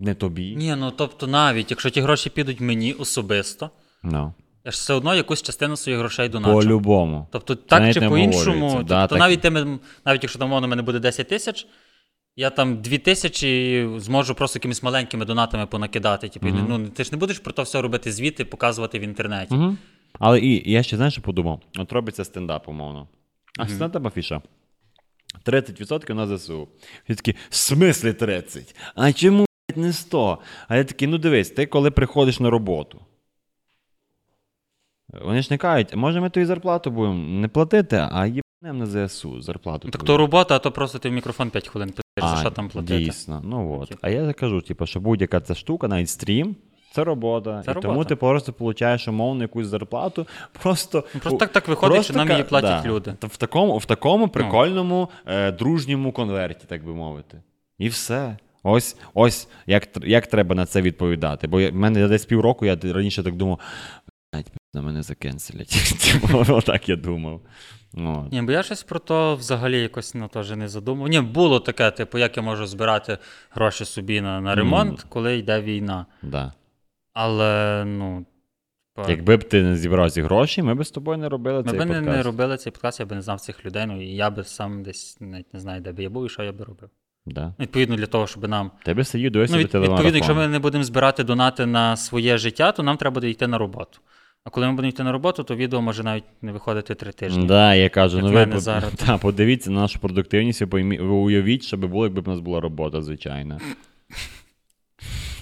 не тобі. Ні, ну тобто навіть, якщо ті гроші підуть мені особисто, No. я ж все одно якусь частину своїх грошей доначу. По-любому. Тобто, Це так чи по-іншому, тобто, Да, так. навіть, тими, навіть якщо там воно мене буде 10 тисяч, я там 2 тисячі зможу просто якимись маленькими донатами понакидати. Типу, і не- ну, ти ж не будеш про то все робити звіти, показувати в інтернеті. Угу. Але і, і я ще знаєш, що подумав: от робиться стендап, умовно. А Мгм. стендап афіша. 30% на ЗСУ. Всі такі, в смислі 30? А чому не 100? А я такий, ну дивись, ти коли приходиш на роботу. Вони ж не кажуть, може ми тобі зарплату будемо не платити, а їбнемо на ЗСУ зарплату. Так твою». то робота, а то просто ти в мікрофон 5 хвилин пишеш, за що там платити. Дійсно, ну от. А я кажу, типу, що будь-яка ця штука, навіть стрім, це робота. Це і тому ти просто получаєш умовно якусь зарплату. Просто, Ну, просто так- так виходить, просто що нам її платять да, люди. В такому, в такому прикольному, е, дружньому конверті, так би мовити. І все. Ось, ось як, як треба на це відповідати. Бо в мене десь півроку, я раніше так думав, на мене закенселять. Типу, Отак я думав. От. Ні, бо я щось про то взагалі якось ну, теж не задумав. Ні, було таке, типу, як я можу збирати гроші собі на, на ремонт, коли йде війна. Да. Але, ну. типа, Якби б ти не зібрав ці гроші, ми б з тобою не робили Ми цей б не, подкаст. не робили цей подкаст, я б не знав цих людей, ну і я би сам десь навіть не знаю, де би я був і що я би робив. Да. Ну, Відповідно, для того, щоб нам. Тебе сидів досі Ну, до від, відповідно, якщо ми не будемо збирати донати на своє життя, то нам треба буде йти на роботу. А коли ми будемо йти на роботу, то відео може навіть не виходити три тижні. Да, я кажу, Як ну ви по- зараз. Та, подивіться на нашу продуктивність, і поймі- ви уявіть, що би було, якби у нас була робота, звичайна.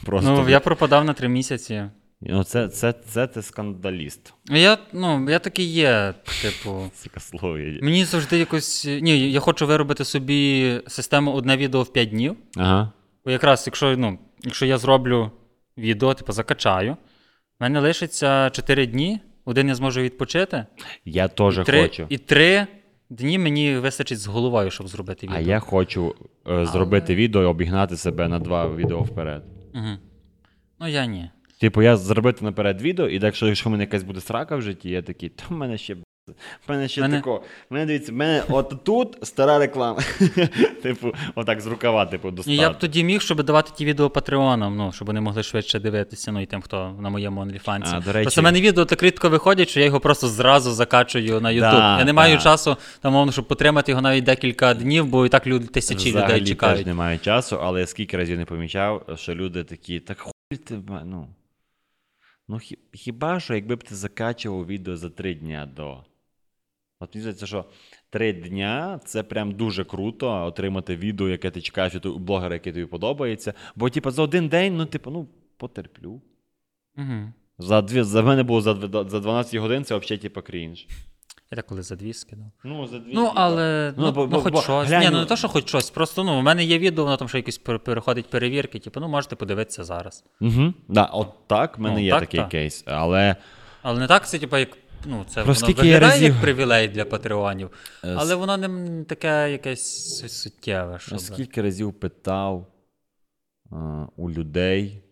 Просто Ну, я пропадав на три місяці. Ну, це, це, це ти скандаліст. Я, ну, я такий є, типу. Є. Мені завжди якось. Ні, я хочу виробити собі систему одне відео в 5 днів. Ага. Бо якраз, якщо, ну, якщо я зроблю відео, типу, закачаю, в мене лишиться 4 дні, один я зможу відпочити. Я теж хочу. І 3 дні мені вистачить з головою, щоб зробити відео. А я хочу е, зробити відео і обігнати себе на два відео вперед. Угу. Ну, я ні. Типу, я зробити наперед відео, і якщо, якщо в мене якась буде срака в житті, я такий, то в мене ще. б***, В мене ще Мене- тако. В мене дивіться, в мене от тут стара реклама. типу, отак з рукава, типу, достати. я б тоді міг, щоб давати ті відео патреонам, ну, щоб вони могли швидше дивитися, ну і тим, хто на моєму. А, речі- Просто в мене відео так рідко виходять, що я його просто зразу закачую на YouTube. Да, я не маю да. часу, там, мовно, щоб потримати його навіть декілька днів, бо і так люди, тисячі Взагалі людей чекають. Я теж немає часу, але я скільки разів не помічав, що люди такі, так хуй ти, ну. Ну, хіба що, якби б ти закачував відео за три дня до. От мені здається, що три дня це прям дуже круто отримати відео, яке ти чекаєш від у блогера, який тобі подобається. Бо, типу, за один день, ну, типу, ну, потерплю. Угу. За, дві, за мене було за, за 12 годин, це взагалі, типу, крінж. Я так коли за дві скидав. Ну, за дві, Ну, але Ну, ну, бо- ну, бо- хоч бо щось. глянь, Ні, ну ну- не то, що хоч щось. Просто ну, у мене є відео, воно там ще якось пере- переходить перевірки, типу, ну можете подивитися зараз. Угу. Да, от так в мене Ну, є так, такий так. кейс. Але Але не так, це, типу, як. Ну, це Про воно виглядає разів- як привілей для патреонів, Е, але воно не таке якесь су- суттєве. Щоб... скільки разів питав е, у людей,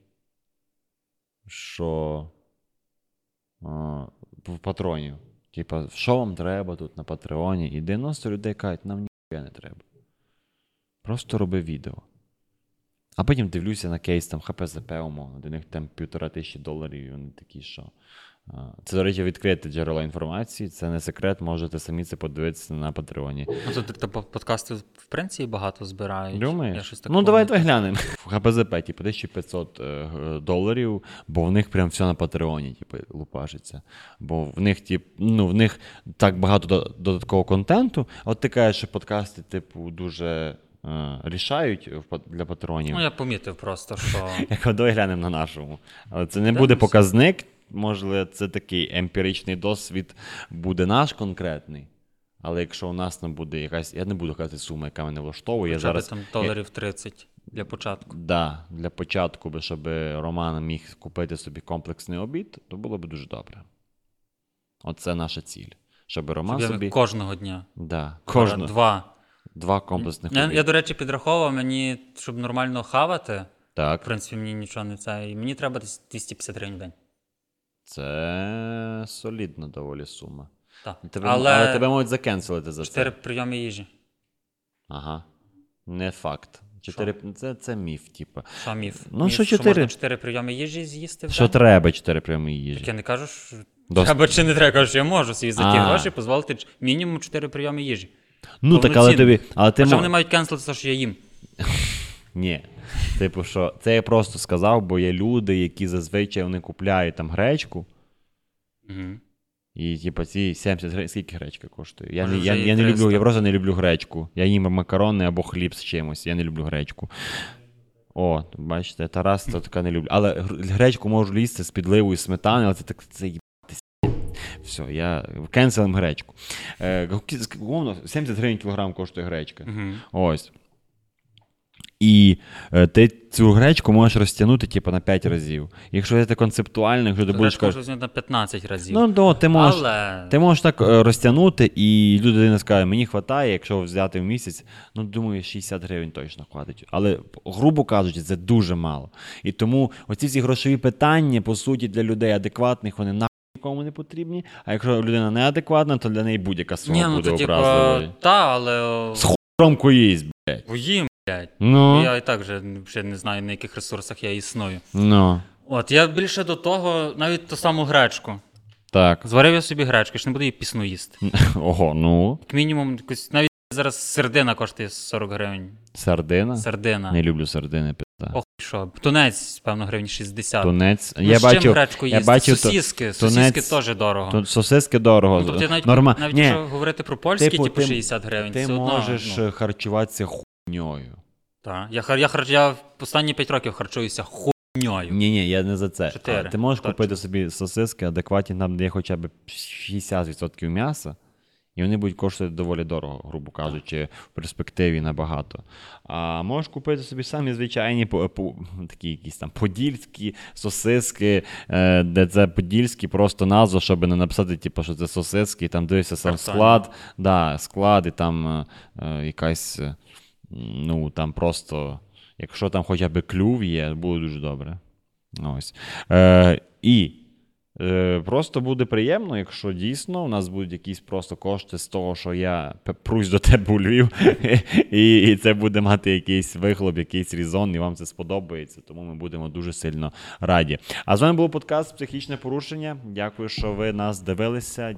що е, в патронів. Типа, що вам треба тут на патреоні? І 90 людей кажуть, нам ніхуя не треба. Просто роби відео. А потім дивлюся на кейс там ХПЗП, умовно, до них там півтора тисячі доларів, і вони такі, що. Це, до речі, відкрите джерело інформації, це не секрет, можете самі це подивитися на Патреоні. Ну, тут та, подкасти в принципі багато збирають. Я щось так Ну, давай давай глянемо. В ХПЗП, типу, 1500 е, доларів, бо в них прям все на Патреоні, типу, лупашиться. Бо в них, тип, ну, в них так багато додаткового контенту. От ти кажеш, що подкасти, типу, дуже е, рішають для патронів. Ну, я помітив просто, що. Як глянемо на нашому. Але це не буде показник. Можливо, це такий емпіричний досвід буде наш конкретний. Але якщо у нас не буде якась. Я не буду казати сума, яка мене влаштовує. Я Хоча б зараз там доларів 30 для початку. Да, для початку, би, щоб Роман міг купити собі комплексний обід, то було б дуже добре. Оце наша ціль. Щоб Роман Щоб собі. Кожного дня. Да, Кожного. Два. два комплексних Я, обіди. я, до речі, підраховував мені, щоб нормально хавати. В принципі, мені нічого не це. І мені треба десь 250 гривень в день. Це солідна доволі сума. Так. Тебе, але але... тебе можуть закенселити за 4 це. прийоми їжі. Ага. Не факт. Чотири... Це, це міф, типу. Що міф? Ну, міф, що Що чотири? можна 4 прийоми їжі з'їсти в Що день? треба чотири прямі їжі? Так я не кажу, що треба чи не треба, кажу, що я можу собі за ті гроші дозволити мінімум 4 прийоми їжі. Ну так, але тобі. Але ти Хоча мо- вони мають кенселити, те, що я їм. Ні. Типу, що це я просто сказав, бо є люди, які зазвичай вони купляють там гречку, Угу. і типу, ці 70 гривень, скільки гречка коштує? Я, Може, не, я, я не люблю, я просто не люблю гречку. Я їм макарони або хліб з чимось. Я не люблю гречку. О, бачите, Тарас то така не люблю. Але гречку можу їсти з підливою сметани, але це так це. Все, я кенселим гречку. Е, умовно, 70 гривень кілограм коштує гречка. Угу. Ось. І е, ти цю гречку можеш розтягнути типу, на 5 разів. Якщо це концептуально, якщо ти будеш Гречку кажеш, можу на 15 разів. ну то ти можеш, Але ти можеш так е, розтягнути, і людина скаже, мені вистачає, якщо взяти в місяць, ну думаю, 60 гривень точно хватить. Але, грубо кажучи, це дуже мало. І тому оці всі грошові питання, по суті, для людей адекватних, вони нахуй нікому не потрібні. А якщо людина неадекватна, то для неї будь-яка сума Ні, ну буде то типа, образливою. та, але З Ромку їсть, блядь. їм, блядь. Ну, Я і так вже ще не знаю, на яких ресурсах я існую. ну, От, я більше до того, навіть ту саму гречку. так. Зварив я собі гречку, я ж не буду її пісну їсти. Ого, ну, Як мінімум, якось, навіть зараз сердина коштує 40 гривень. сардина. Сердина. Не люблю сардини, пизда. Ох, що. Тунець, певно, гривень 60. Тунець. Ну, я з чим бачив, гречку я їсти? бачив то- сосиски. Сосиски тунець- теж дорого. то, сосиски дорого. Ну, тобто навіть, Норма... навіть Ні, якщо говорити про польські, типу, типу, ти- 60 гривень, ти все одно, можеш ну, е, харчуватися хуйньою. Та. Я, я, я останні 5 років харчуюся хуйньою. Ні, ні, я не за це. Чотири, А Ти можеш точно. купити собі сосиски адекватні, там де є хоча б 60% м'яса, і вони будуть коштувати доволі дорого, грубо кажучи, в перспективі набагато. А можеш купити собі самі звичайні по, по, такі якісь там подільські сосиски, е, де це подільські, просто назва, щоб не написати, типу, що це сосиски, і там дивишся сам склад, да, склад, і там е, е, якась, е, ну, там просто, якщо там хоча б клюв є, буде дуже добре. Ось. Е, і е, просто буде приємно, якщо дійсно у нас будуть якісь просто кошти з того, що я прусь до тебе у Львів, і, і це буде мати якийсь вихлоп, якийсь різон, і вам це сподобається. Тому ми будемо дуже сильно раді. А з вами був подкаст Психічне порушення. Дякую, що ви нас дивилися.